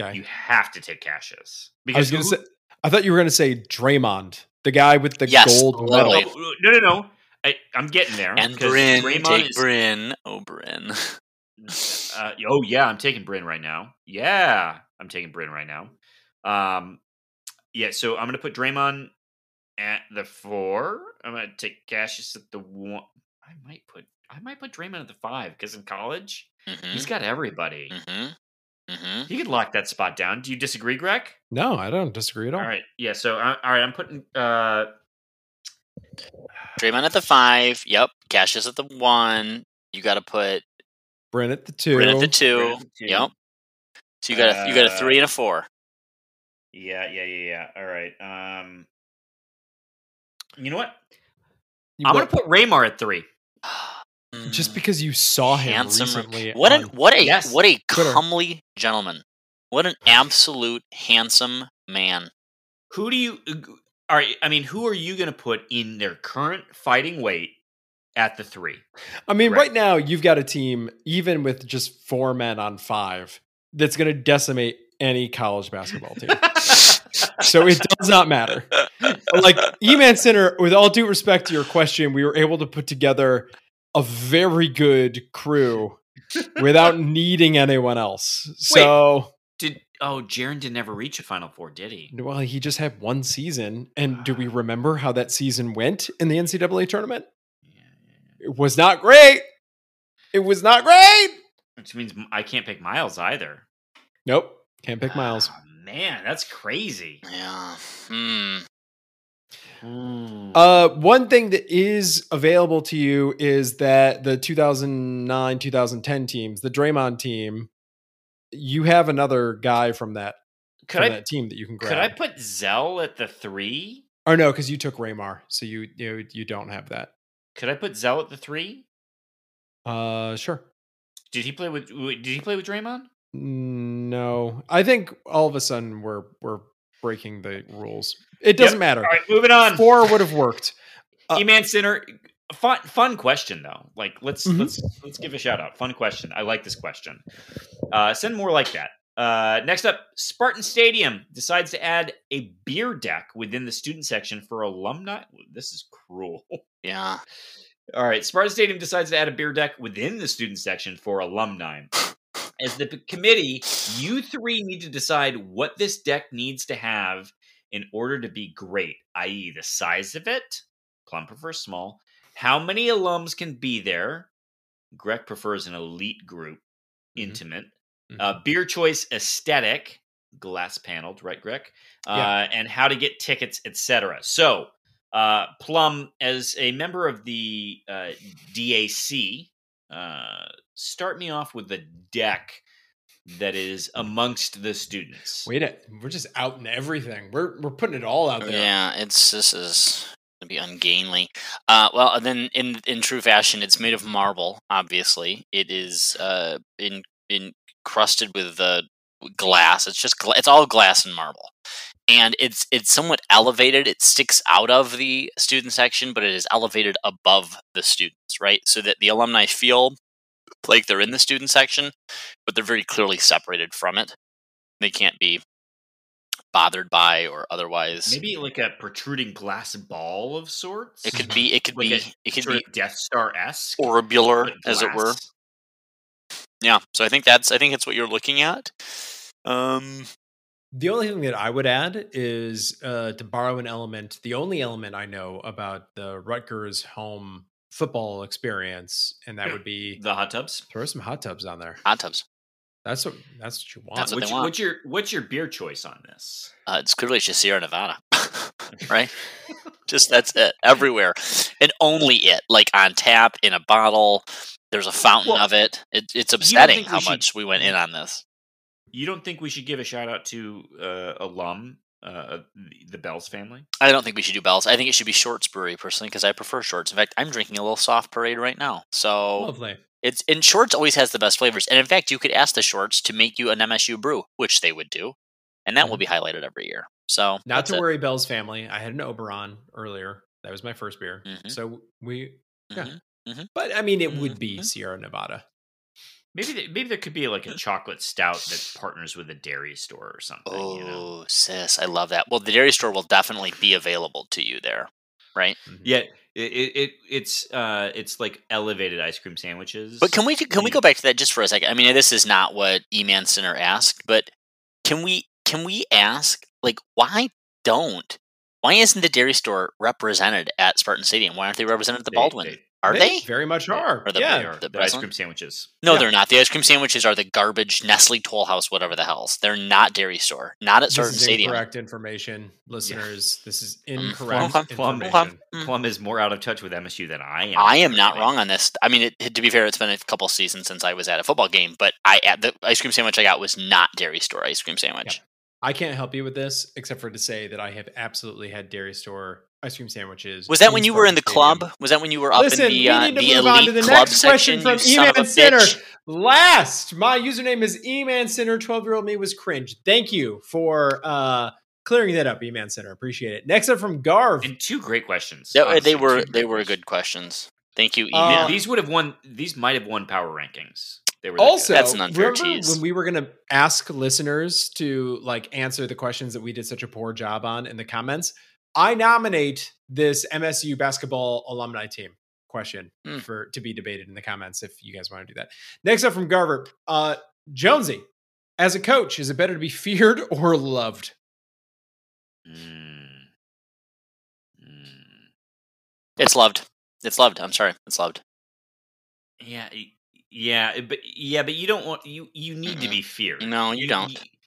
Okay. You have to take Cassius I was going to who- say, I thought you were going to say Draymond, the guy with the Yes, gold medal. Oh, no, no, no. I, I'm getting there. And 'cause Bryn, Draymond take is- Bryn. Oh, Bryn. Uh, oh yeah, I'm taking Bryn right now. Yeah, I'm taking Bryn right now. Um, yeah, so I'm gonna put Draymond at the four. I'm gonna take Cassius at the one. I might put I might put Draymond at the five because in college Mm-hmm. he's got everybody. Mm-hmm. Mm-hmm. You could lock that spot down. Do you disagree, Greg? No, I don't disagree at all. All right. Yeah. So, uh, all right. I'm putting. uh Draymond at the five. Yep. Cassius at the one. You got to put Bryn at the two. Bryn at the two. At the two. Yep. So you got a you got a Uh, three and a four. Yeah. Yeah. Yeah. Yeah. All right. Um. You know what? You- I'm gonna put Raymar at three. Just mm. because you saw him handsome. recently. What an what a Yes. what a Twitter. comely gentleman. What an absolute handsome man. Who do you? Uh, all right. I mean, who are you gonna put in their current fighting weight at the three? I mean, Right. right now you've got a team, even with just four men on five, that's going to decimate any college basketball team. so it does not matter. Like E-Man Center, with all due respect to your question, we were able to put together a very good crew without needing anyone else. So, Did oh Jaren did never reach a Final Four, did he? well, he just had one season. And do we remember how that season went in the NCAA tournament? Yeah, yeah, yeah. It was not great. It was not great. Which means I can't pick Miles either. Nope. Can't pick Miles. Ah, man, that's crazy. Yeah. Hmm. Ooh. Uh, one thing that is available to you is that the 2009 2010 teams, the Draymond team, you have another guy from that could from I that team that you can grab. could I put Zell at the three? or no, because you took Raymar, so you you you don't have that. Could I put Zell at the three? Uh, sure. Did he play with Did he play with Draymond? No, I think all of a sudden we're we're breaking the rules. It doesn't Yep. matter. All right, moving on. Four would have worked. uh, E-Man Center. Fun, fun question though. Like, let's Mhm. let's let's give a shout out. Fun question. I like this question. Uh, send more like that. Uh, next up, Spartan Stadium decides to add a beer deck within the student section for alumni. This is cruel. Yeah. All right, Spartan Stadium decides to add a beer deck within the student section for alumni. As the committee, you three need to decide what this deck needs to have in order to be great, i.e., the size of it. Plum prefers small. How many alums can be there? Greg prefers an elite group, Mhm. intimate. Mhm. Uh, beer choice aesthetic, glass paneled, right, Greg? Uh, Yeah. And how to get tickets, etc. So, uh, Plum, as a member of the uh, DAC, uh, start me off with the deck that is amongst the students. Wait it. We're just out in everything. We're we're putting it all out there. Yeah, it's this is gonna be ungainly. Uh, well, and then in in true fashion, it's made of marble. Obviously, it is uh in encrusted with the glass. It's just gla- it's all glass and marble, and it's it's somewhat elevated. It sticks out of the student section, but it is elevated above the students, right? So that the alumni feel like they're in the student section, but they're very clearly separated from it. They can't be bothered by or otherwise. Maybe like a protruding glass ball of sorts. It could be. It could Like be. a It could sort be of Death Star esque, orbular, as it were. Yeah. So I think that's. I think it's what you're looking at. Um. The only thing that I would add is uh, to borrow an element. The only element I know about the Rutgers home football experience, and that would be The hot tubs. throw some hot tubs on there. Hot tubs. That's what that's what you want. That's what they What's, want. what's your what's your beer choice on this? Uh, it's clearly just Sierra Nevada, right? just that's it everywhere, and only it. Like on tap in a bottle. There's a fountain Well, of it. it it's upsetting think we how should- much we went in on this. You don't think we should give a shout out to uh, alum, uh, the- the Bell's family? I don't think we should do bells. I think it should be Shorts Brewery personally because I prefer Shorts. In fact, I'm drinking a little soft parade right now. So Lovely. It's and Shorts always has the best flavors. And in fact, you could ask the Shorts to make you an MSU brew, which they would do, and that will be highlighted every year. So Not that's to it. worry, Bell's family. I had an Oberon earlier. That was my first beer. Mhm. So we, yeah. Mhm. but I mean, it would be Mhm. Sierra Nevada. Maybe th- maybe there could be like a chocolate stout that partners with a dairy store or something. Oh, You know? sis, I love that. Well, the dairy store will definitely be available to you there, right? Yeah, it, it, it it's uh it's like elevated ice cream sandwiches. But can we can we go back to that just for a second? I mean, this is not what E-Man Center asked, but can we can we ask like why don't why isn't the dairy store represented at Spartan Stadium? Why aren't they represented at the They- Baldwin? They, Are they? Very much are. Are the- yeah. They are. the The, ice cream sandwiches. No, Yeah. they're not. The ice cream sandwiches are the garbage Nestle Toll House, whatever the hell's. They're not Dairy Store. Not at This certain is stadium. incorrect information, listeners. This is incorrect Plum, Plum, information. Mm. Plum is more out of touch with MSU than I am. I am not wrong on this. I mean, it, to be fair, it's been a couple seasons since I was at a football game, but I at the ice cream sandwich I got was not Dairy Store ice cream sandwich. I can't help you with this, except for to say that I have absolutely had Dairy Store ice cream sandwiches. Was that when you were in the Spartan club? Was that when you were up Listen, in the we uh, to the move on elite to the club next question section? from you son of a Eman Center. bitch. Last, my username is Eman Center. Twelve year old me was cringe. Thank you for uh, clearing that up, Eman Center. Appreciate it. Next up from Garv. And two great questions. Yeah, honestly, they were they were good questions. Thank you, Uh, email. These would have won. These might have won power rankings. They were also, good. That's an unfair remember tease. when we were going to ask listeners to like answer the questions that we did such a poor job on in the comments? I nominate this MSU basketball alumni team question Hmm. for to be debated in the comments if you guys want to do that. Next up from Garver, uh, Jonesy, as a coach, is it better to be feared or loved? Mm. Mm. It's loved. It's loved. I'm sorry. It's loved. Yeah, yeah, but yeah, but you don't want you. You need to be feared. No, you don't. You, you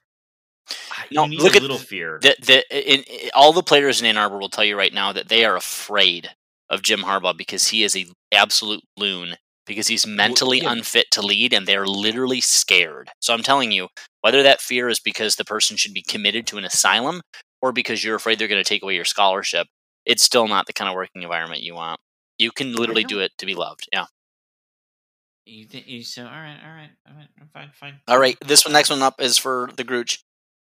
Ah, no, need look a at little fear. The, the, in, in- all the players in Ann Arbor will tell you right now that they are afraid of Jim Harbaugh because he is a absolute loon because he's mentally yeah. unfit to lead and they're literally scared. So I'm telling you, whether that fear is because the person should be committed to an asylum or because you're afraid they're going to take away your scholarship, it's still not the kind of working environment you want. You can literally do it to be loved. Yeah. You think you so? All right, all right, all right. Fine, fine. All right, this one, next one up is for the Grooch.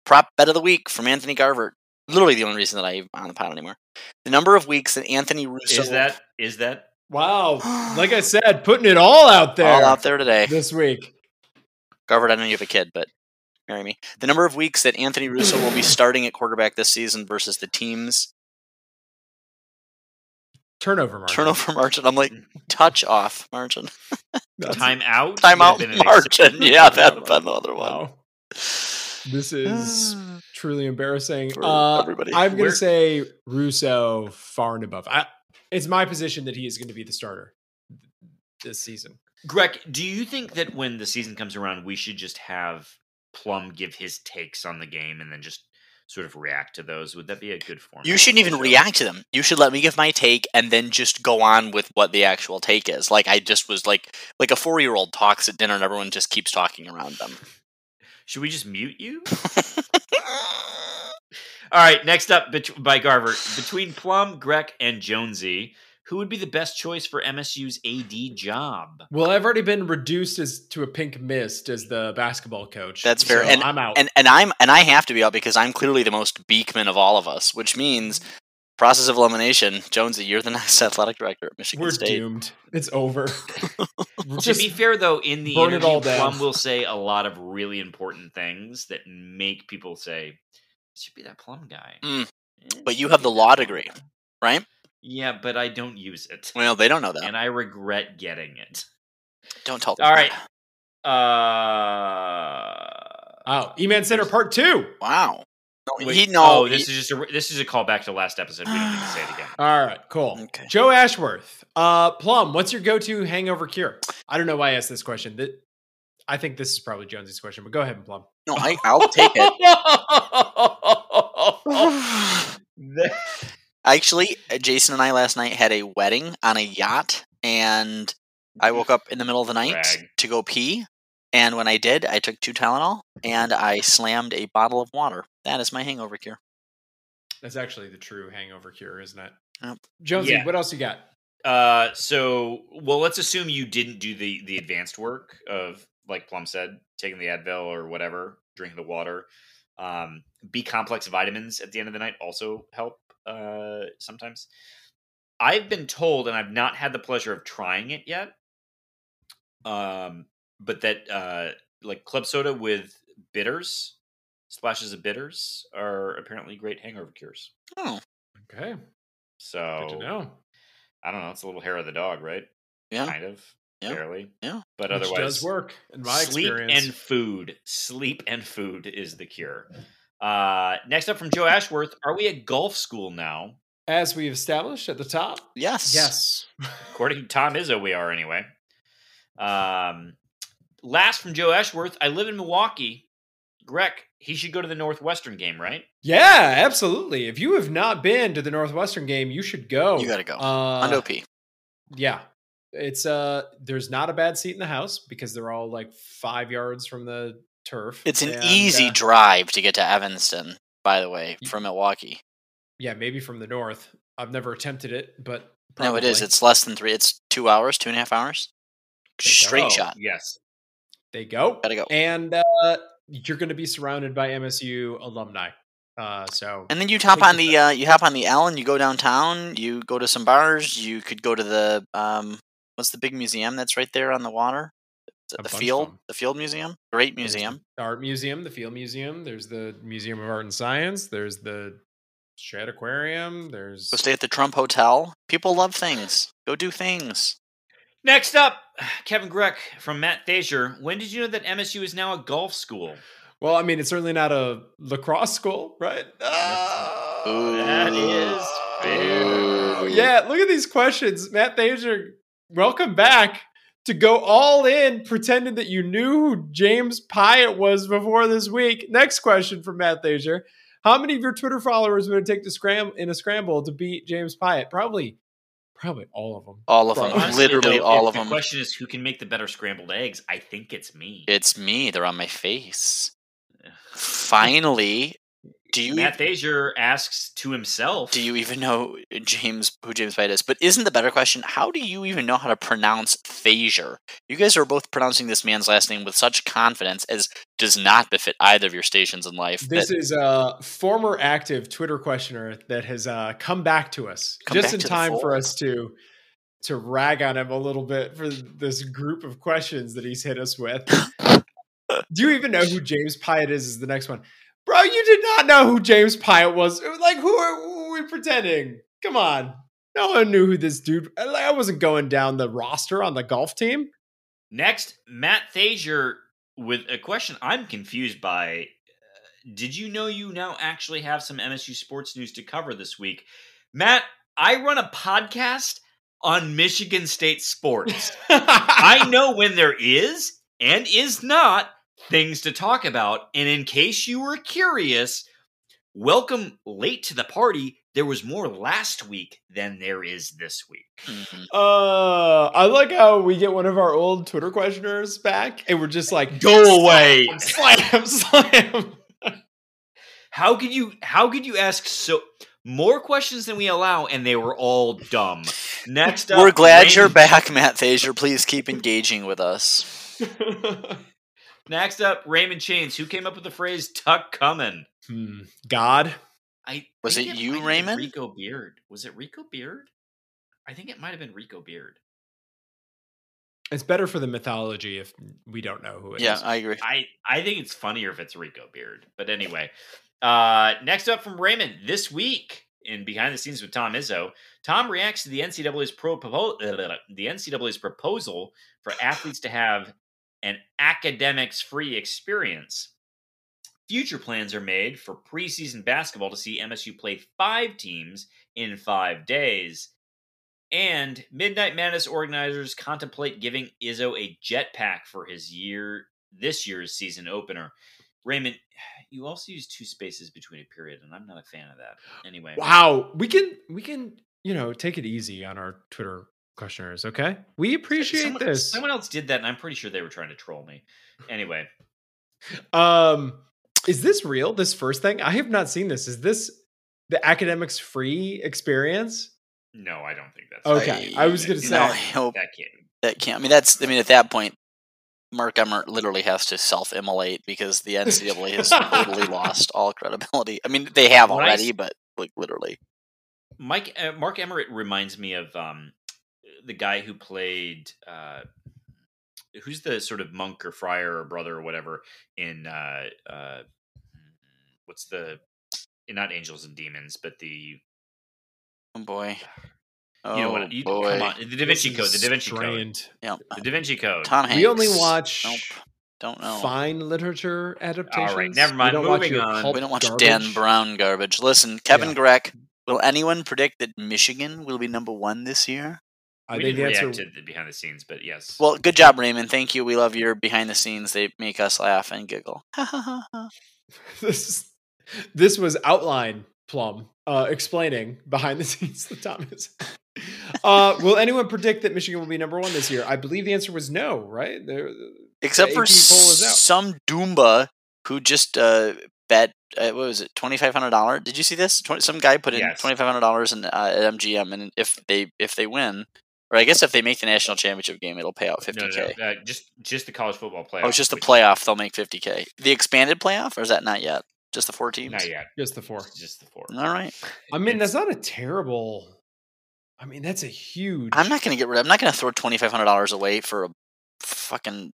Prop bet of the week from Anthony Garvert. Literally the only reason that I'm on the pod anymore. The number of weeks that Anthony Russo Is that is that Wow, like I said, putting it all out there, all out there today? this week. Garvert, I know you have a kid, but marry me. The number of weeks that Anthony Russo will be starting at quarterback this season versus the team's Turnover margin. turnover margin. I'm like, touch off margin. That's- time out? Timeout Would have been an margin. Yeah, that would been the other one. Wow. This is truly embarrassing. For Uh, everybody. I'm going to say Russo far and above. I, it's my position that he is going to be the starter this season. Greg, do you think that when the season comes around, we should just have Plum give his takes on the game and then just sort of react to those? Would that be a good form? You shouldn't even react to them. You should let me give my take and then just go on with what the actual take is. Like I just was like like a four year old talks at dinner and everyone just keeps talking around them. Should we just mute you? All right, next up bet- by Garver. Between Plum, Greg, and Jonesy, who would be the best choice for MSU's AD job? Well, I've already been reduced as to a pink mist as the basketball coach. That's fair. so And- I'm out. and and I'm and I have to be out because I'm clearly the most Beekman of all of us, which means process of elimination. Jonesy, you're the next athletic director at Michigan We're State. doomed. It's over. To be fair, though, in the burn interview, all down. Plum will say a lot of really important things that make people say, "It should be that Plum guy." Mm, but you have the law degree, right? Yeah, but I don't use it, Well, they don't know that. and I regret getting it. don't tell them. All right. that. Uh, oh, E-Man Center Part Two. Wow. No, wait, he no. oh, this he- is just a this is a callback to last episode. We don't need to say it again. All right, cool. Okay. Joe Ashworth, uh, Plum, what's your go-to hangover cure? I don't know why I asked this question. That I think this is probably Jonesy's question, but go ahead, and Plum. no, I, I'll take it. Actually, uh, Jason and I last night had a wedding on a yacht, and I woke up in the middle of the night Brag. to go pee. And when I did, I took two Tylenol and I slammed a bottle of water. That is my hangover cure. That's actually the true hangover cure, isn't it? Yep. Jonesy, Yeah. what else you got? Uh, so well, let's assume you didn't do the the advanced work of like Plum said, taking the Advil or whatever, drinking the water. Um, B complex vitamins at the end of the night also help uh, sometimes. I've been told, and I've not had the pleasure of trying it yet. Um, but that uh, like club soda with bitters, splashes of bitters, are apparently great hangover cures. Oh, Okay, So good to know. I don't know. It's a little hair of the dog, right? yeah. Kind of, Yeah. barely. Yeah. But Which otherwise, does work in my sleep experience. and food. Sleep and food is the cure. Uh, next up from Joe Ashworth, are we at golf school now? As we've established at the top, Yes. yes. According to Tom Izzo, we are anyway. Um, last from Joe Ashworth. I live in Milwaukee. Greg, he should go to the Northwestern game, right? Yeah, absolutely. If you have not been to the Northwestern game, you should go. You gotta go. Uh, Hondo P. Yeah. It's uh there's not a bad seat in the house because they're all like five yards from the turf. It's an and, easy uh, drive to get to Evanston, by the way, Y- from Milwaukee. yeah, maybe from the north. I've never attempted it, but No, it is. It's less than three. It's two hours, two and a half hours. There you Straight go. shot. Yes. They go. Gotta go. And uh you're gonna be surrounded by MSU alumni. Uh so And then you hop on the uh, you hop on the L and you go downtown. You go to some bars. You could go to the um, what's the big museum that's right there on the water? The, the field, the field museum, great there's the museum. art museum, the field museum, there's the Museum of Art and Science, there's the Shedd Aquarium, there's Go stay at the Trump Hotel. People love things. Go do things. Next up, Kevin Greck from Matt Thaser. When did you know that MSU is now a golf school? Well, I mean, it's certainly not a lacrosse school, right? Oh, That ah. is fair. Yeah, look at these questions. Matt Thaser, welcome back to go all in, pretending that you knew who James Piot was before this week. Next question from Matt Thaser. How many of your Twitter followers would it take to scram in a scramble to beat James Piot? Probably, probably all of them. All of them. Honestly, Literally though, all if of them. The question is who can make the better scrambled eggs? I think it's me. It's me. They're on my face. Finally, do you Matt Thaser asks to himself. do you even know James who James White is? But isn't the better question? How do you even know how to pronounce Thaser? You guys are both pronouncing this man's last name with such confidence as does not befit either of your stations in life. This that- is a former active Twitter questioner that has uh, come back to us just back in time for us to to rag on him a little bit for this group of questions that he's hit us with. Do you even know who James Piot is? Is the next one, bro? You did not know who James Piot was. Was Like, who are, who are we pretending? Come on, no one knew who this dude. I I wasn't going down the roster on the golf team. Next, Matt Thaser with a question I'm confused by. Uh, Did you know you now actually have some MSU sports news to cover this week? Matt, I run a podcast on Michigan State sports. I know when there is and is not things to talk about. And in case you were curious, welcome late to the party. There was more last week than there is this week. Mhm. Uh, I like how we get one of our old Twitter questioners back, and we're just like, Go away. slam, slam. How could you how could you ask so more questions than we allow and they were all dumb? Next up We're glad you're back, Matt Thaser. Please keep engaging with us. Next up, Raymond Chains, who came up with the phrase "tuck coming." Hmm. God, I Was think it you, Raymond? Rico Beard. Was it Rico Beard? I think it might have been Rico Beard. it's better for the mythology if we don't know who it is. Yeah, I agree. I I think it's funnier if it's Rico Beard. But anyway, uh, next up from Raymond this week in behind the scenes with Tom Izzo, Tom reacts to the NCAA's pro propo- uh, the NCAA's proposal for athletes to have an academics free experience. Future plans are made for preseason basketball to see MSU play five teams in five days. And Midnight Madness organizers contemplate giving Izzo a jetpack for his year this year's season opener. Raymond, you also use two spaces between a period, and I'm not a fan of that. Anyway, Wow, we can we can you know take it easy on our Twitter questioners. Okay, we appreciate someone, this. Someone else did that, and I'm pretty sure they were trying to troll me. Anyway, Um, is this real? This first thing I have not seen this. Is this the academics free experience? no, I don't think that's Okay, I was gonna No, say- I hope that can't. that can't. I mean, that's. I mean, at that point, Mark Emmert literally has to self-immolate because the NCAA has totally lost all credibility. I mean, they have When already, s- but like literally. Mike uh, Mark Emmert reminds me of um, the guy who played uh, who's the sort of monk or friar or brother or whatever in uh, uh, what's the not angels and demons but the Oh boy. Oh you know what you, boy. come on the Da Vinci Code the Da Vinci Code strained. Yeah. the Da Vinci Code Tom Hanks. We only watch Nope. Don't know. fine literature adaptations. never mind, We don't watch moving on. We don't watch garbage. Dan Brown garbage. Listen, Kevin Yeah. Greck, Will anyone predict that Michigan will be number one this year? I we think didn't the react answer. to the behind the scenes, but yes. Well, good job, Raymond. Thank you. We love your behind the scenes. They make us laugh and giggle. This is- this was outline plum uh, explaining behind the scenes the Thomas. uh, will anyone predict that Michigan will be number one this year? I believe the answer was no. Right? There, Except The for AP poll is out. some Doomba who just uh, bet. Uh, what was it? Twenty five hundred dollars. Did you see this? 20, some guy put in Yes. twenty five hundred dollars in uh, at MGM, and if they if they win, or I guess if they make the national championship game, it'll pay out no, fifty no, k. no, uh, just just the college football playoff. Oh, it's just the playoff. They'll make fifty k. The expanded playoff, or is that not yet? Just the four teams. Not yet. just the four. Just the four. All right. I mean, It's- that's not a terrible. I mean, that's a huge. I'm not going to get rid. of I'm not going to throw twenty five hundred dollars away for a fucking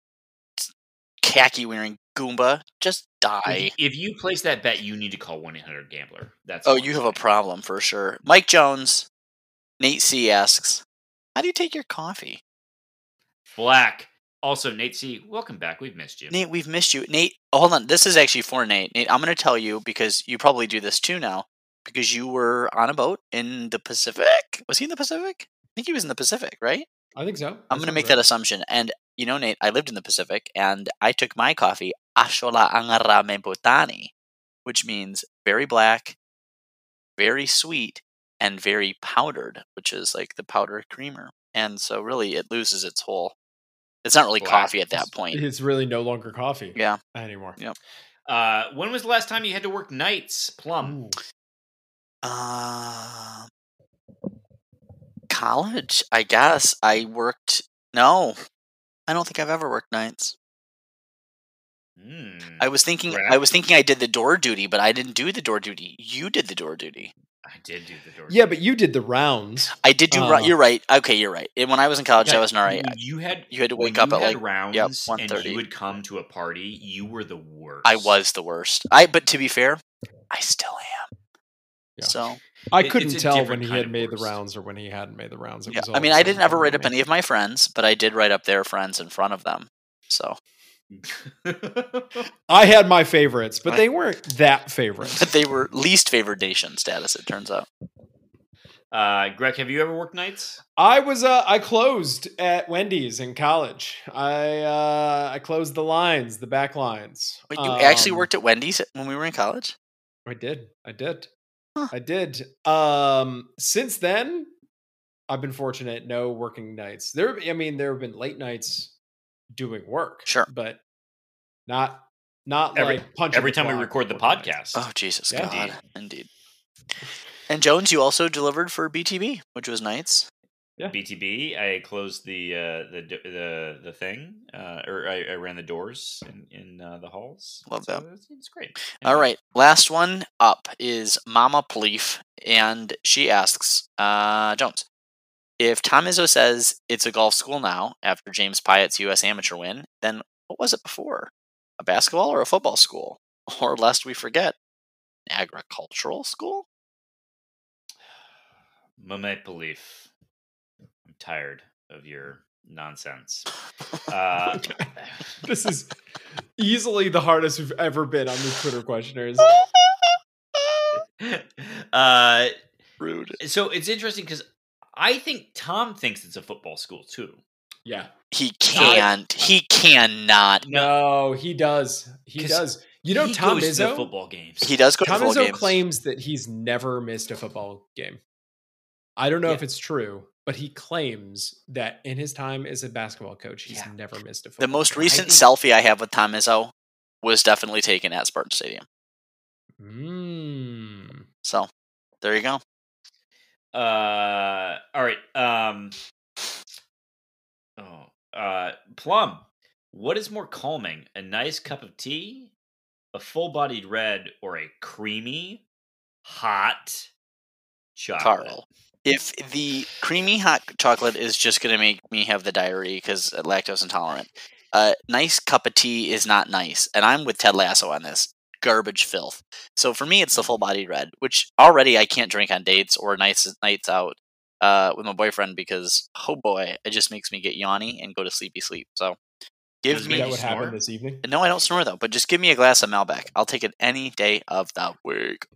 khaki wearing Goomba. Just die. If, if you place that bet, you need to call one eight hundred Gambler. That's Oh, you have a problem for sure. Mike Jones, Nate C asks, "How do you take your coffee?" Black. Also, Nate C. Welcome back. We've missed you. Nate, we've missed you. Nate, oh, hold on. This is actually for Nate. Nate, I'm going to tell you because you probably do this too now. Because you were on a boat in the Pacific. Was he in the Pacific? I think he was in the Pacific, right? I think so. I'm going to make that assumption. And you know, Nate, I lived in the Pacific, and I took my coffee ashola angarame botani, which means very black, very sweet, and very powdered, which is like the powder creamer. And so, really, it loses its whole. It's not really coffee at that point. It's really no longer coffee Yeah. anymore. Yeah. Uh, when was the last time you had to work nights? Plum. Ooh. Uh, college, I guess. I worked. No, I don't think I've ever worked nights. Mm, I was thinking. Right. I was thinking I did the door duty, but I didn't do the door duty. You did the door duty. I did do the door. Yeah, but you did the rounds. I did do. Uh, right. You're right. Okay, you're right. And when I was in college, Yeah, I wasn't right. You had You had to wake up at like. rounds, yep, and 1:30. you would come to a party. You were the worst. I was the worst. I. But to be fair, I still am. Yeah. So I It- couldn't tell when he had of made the rounds or when he hadn't made the rounds. It yeah. was I mean, I didn't ever write up me. any of my friends, but I did write up their friends in front of them. So, I had my favorites, but they weren't that favorite. but they were least favored nation status. It turns out. uh, Greg, have you ever worked nights? I was uh I closed at Wendy's in college. I uh I closed the lines, the back lines. But you actually Um, worked at Wendy's when we were in college. I did. I did. Huh. I did. Um since then I've been fortunate no working nights. There I mean there have been late nights doing work. Sure. But not not Every- like punching Every time we record the podcast. Oh Jesus Yeah. God, indeed. And Jones, you also delivered for BTB, which was nights. Yeah, BTB. I closed the uh, the the the thing, uh, or I, I ran the doors in in uh, the halls. Love So that. It's, it's great. All Anyway, right, last one up is Mama Pleef, and she asks, uh, Jones, if Tom Izzo says it's a golf school now after James Piot's U.S. Amateur win, then what was it before? A basketball or a football school? Or lest we forget, an agricultural school? Mehmet Belief. I'm tired of your nonsense. Uh, This is easily the hardest we've ever been on the Twitter questioners. uh, Rude. so it's interesting because I think Tom thinks it's a football school too. Yeah. He can't. He cannot. No, he does. He does. You know, he Tom goes to Izzo. football games. He does go to Tom Izzo games. claims that he's never missed a football game. I don't know Yeah. if it's true, but he claims that in his time as a basketball coach, he's Yeah. never missed a football. The most game. recent think- selfie I have with Tom Izzo was definitely taken at Spartan Stadium. Mm. So there you go. Uh, all right. Um, oh, uh, Plum. What is more calming, a nice cup of tea, a full-bodied red, or a creamy, hot chocolate? Carl. If the creamy hot chocolate is just going to make me have the diarrhea because lactose intolerant, a nice cup of tea is not nice. And I'm with Ted Lasso on this. Garbage filth. So for me, it's the full bodied red, which already I can't drink on dates or nights nights out uh, with my boyfriend because oh boy, it just makes me get yawny and go to sleepy sleep. So give Does it Is make me that you what snore? happened this evening? no, I don't snore though, but just give me a glass of Malbec. I'll take it any day of the week.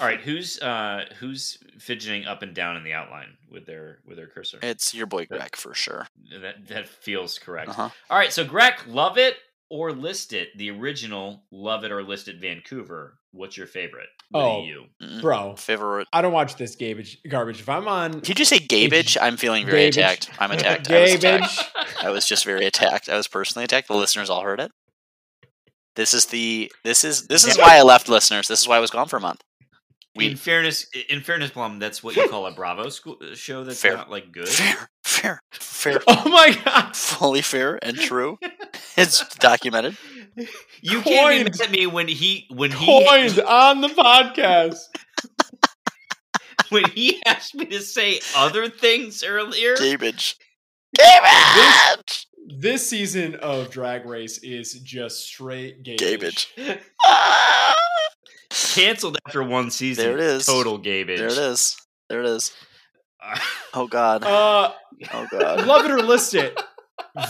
All right, who's uh who's fidgeting up and down in the outline with their with their cursor? It's your boy Greg for sure. That that feels correct. Uh-huh. All right, so Greg, love it or list it, the original Love It or List It Vancouver. What's your favorite? What Oh. you? Mm. Bro, Favorite. I don't watch this garbage. Garbage. If I'm on Did you say garbage? I'm feeling very Garbage. attacked. I'm attacked. I was garbage, attacked. I was just very attacked. I was personally attacked. The listeners all heard it. This is the this is this is why I left listeners. This is why I was gone for a month. In We fairness, in fairness, Plum, that's what you call a Bravo school uh, show. That's Fair. not like good. fair, fair, fair, oh my god, fully fair and true. It's documented. You can't be Coined. at me when he when he coined on the podcast. when he asked me to say other things earlier. Garbage. Garbage. This season of Drag Race is just straight garbage. Garbage. Canceled after one season. There it is. Total garbage. There it is. There it is. Oh god. Uh, Oh god. love it or list it.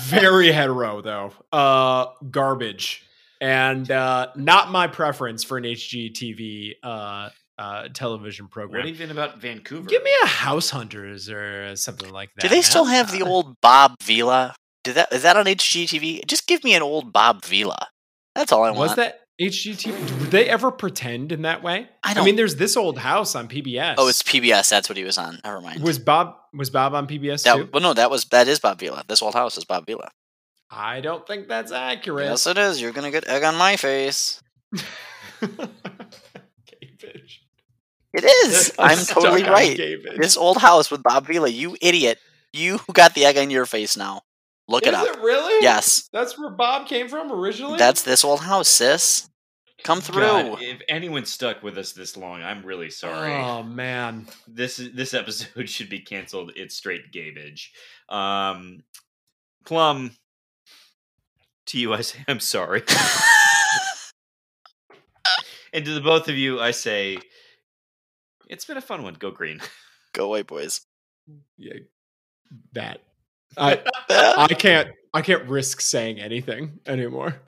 Very hetero though. Uh, garbage, and uh, not my preference for an HGTV uh, uh, television What program. even about Vancouver? Give me a House Hunters or something like that. Do they still have the old Bob Vila? Did that is that on HGTV? Just give me an old Bob Vila. That's all I want. Was that HGTV? Would they ever pretend in that way? I don't- I mean, there's this old house on PBS. Oh, it's PBS. That's what he was on. Never mind. was Bob was Bob on PBS that, too? well, no, that was that is Bob Vila. This old house is Bob Vila. I don't think that's accurate. Yes, it is. You're gonna get egg on my face. Garbage. It is. I'm stuck totally right. This old house with Bob Vila. You idiot. You got the egg on your face now. Look Is it up. it really? Yes, That's where Bob came from originally? that's this old house, sis. Come through. God, if anyone stuck with us this long, I'm really sorry. Oh man. This is this episode should be canceled. It's straight garbage. Um, Plum. To you, I say I'm sorry, and to the both of you, I say it's been a fun one. Go green. Go away, boys. Yeah. That. I I can't I can't risk saying anything anymore.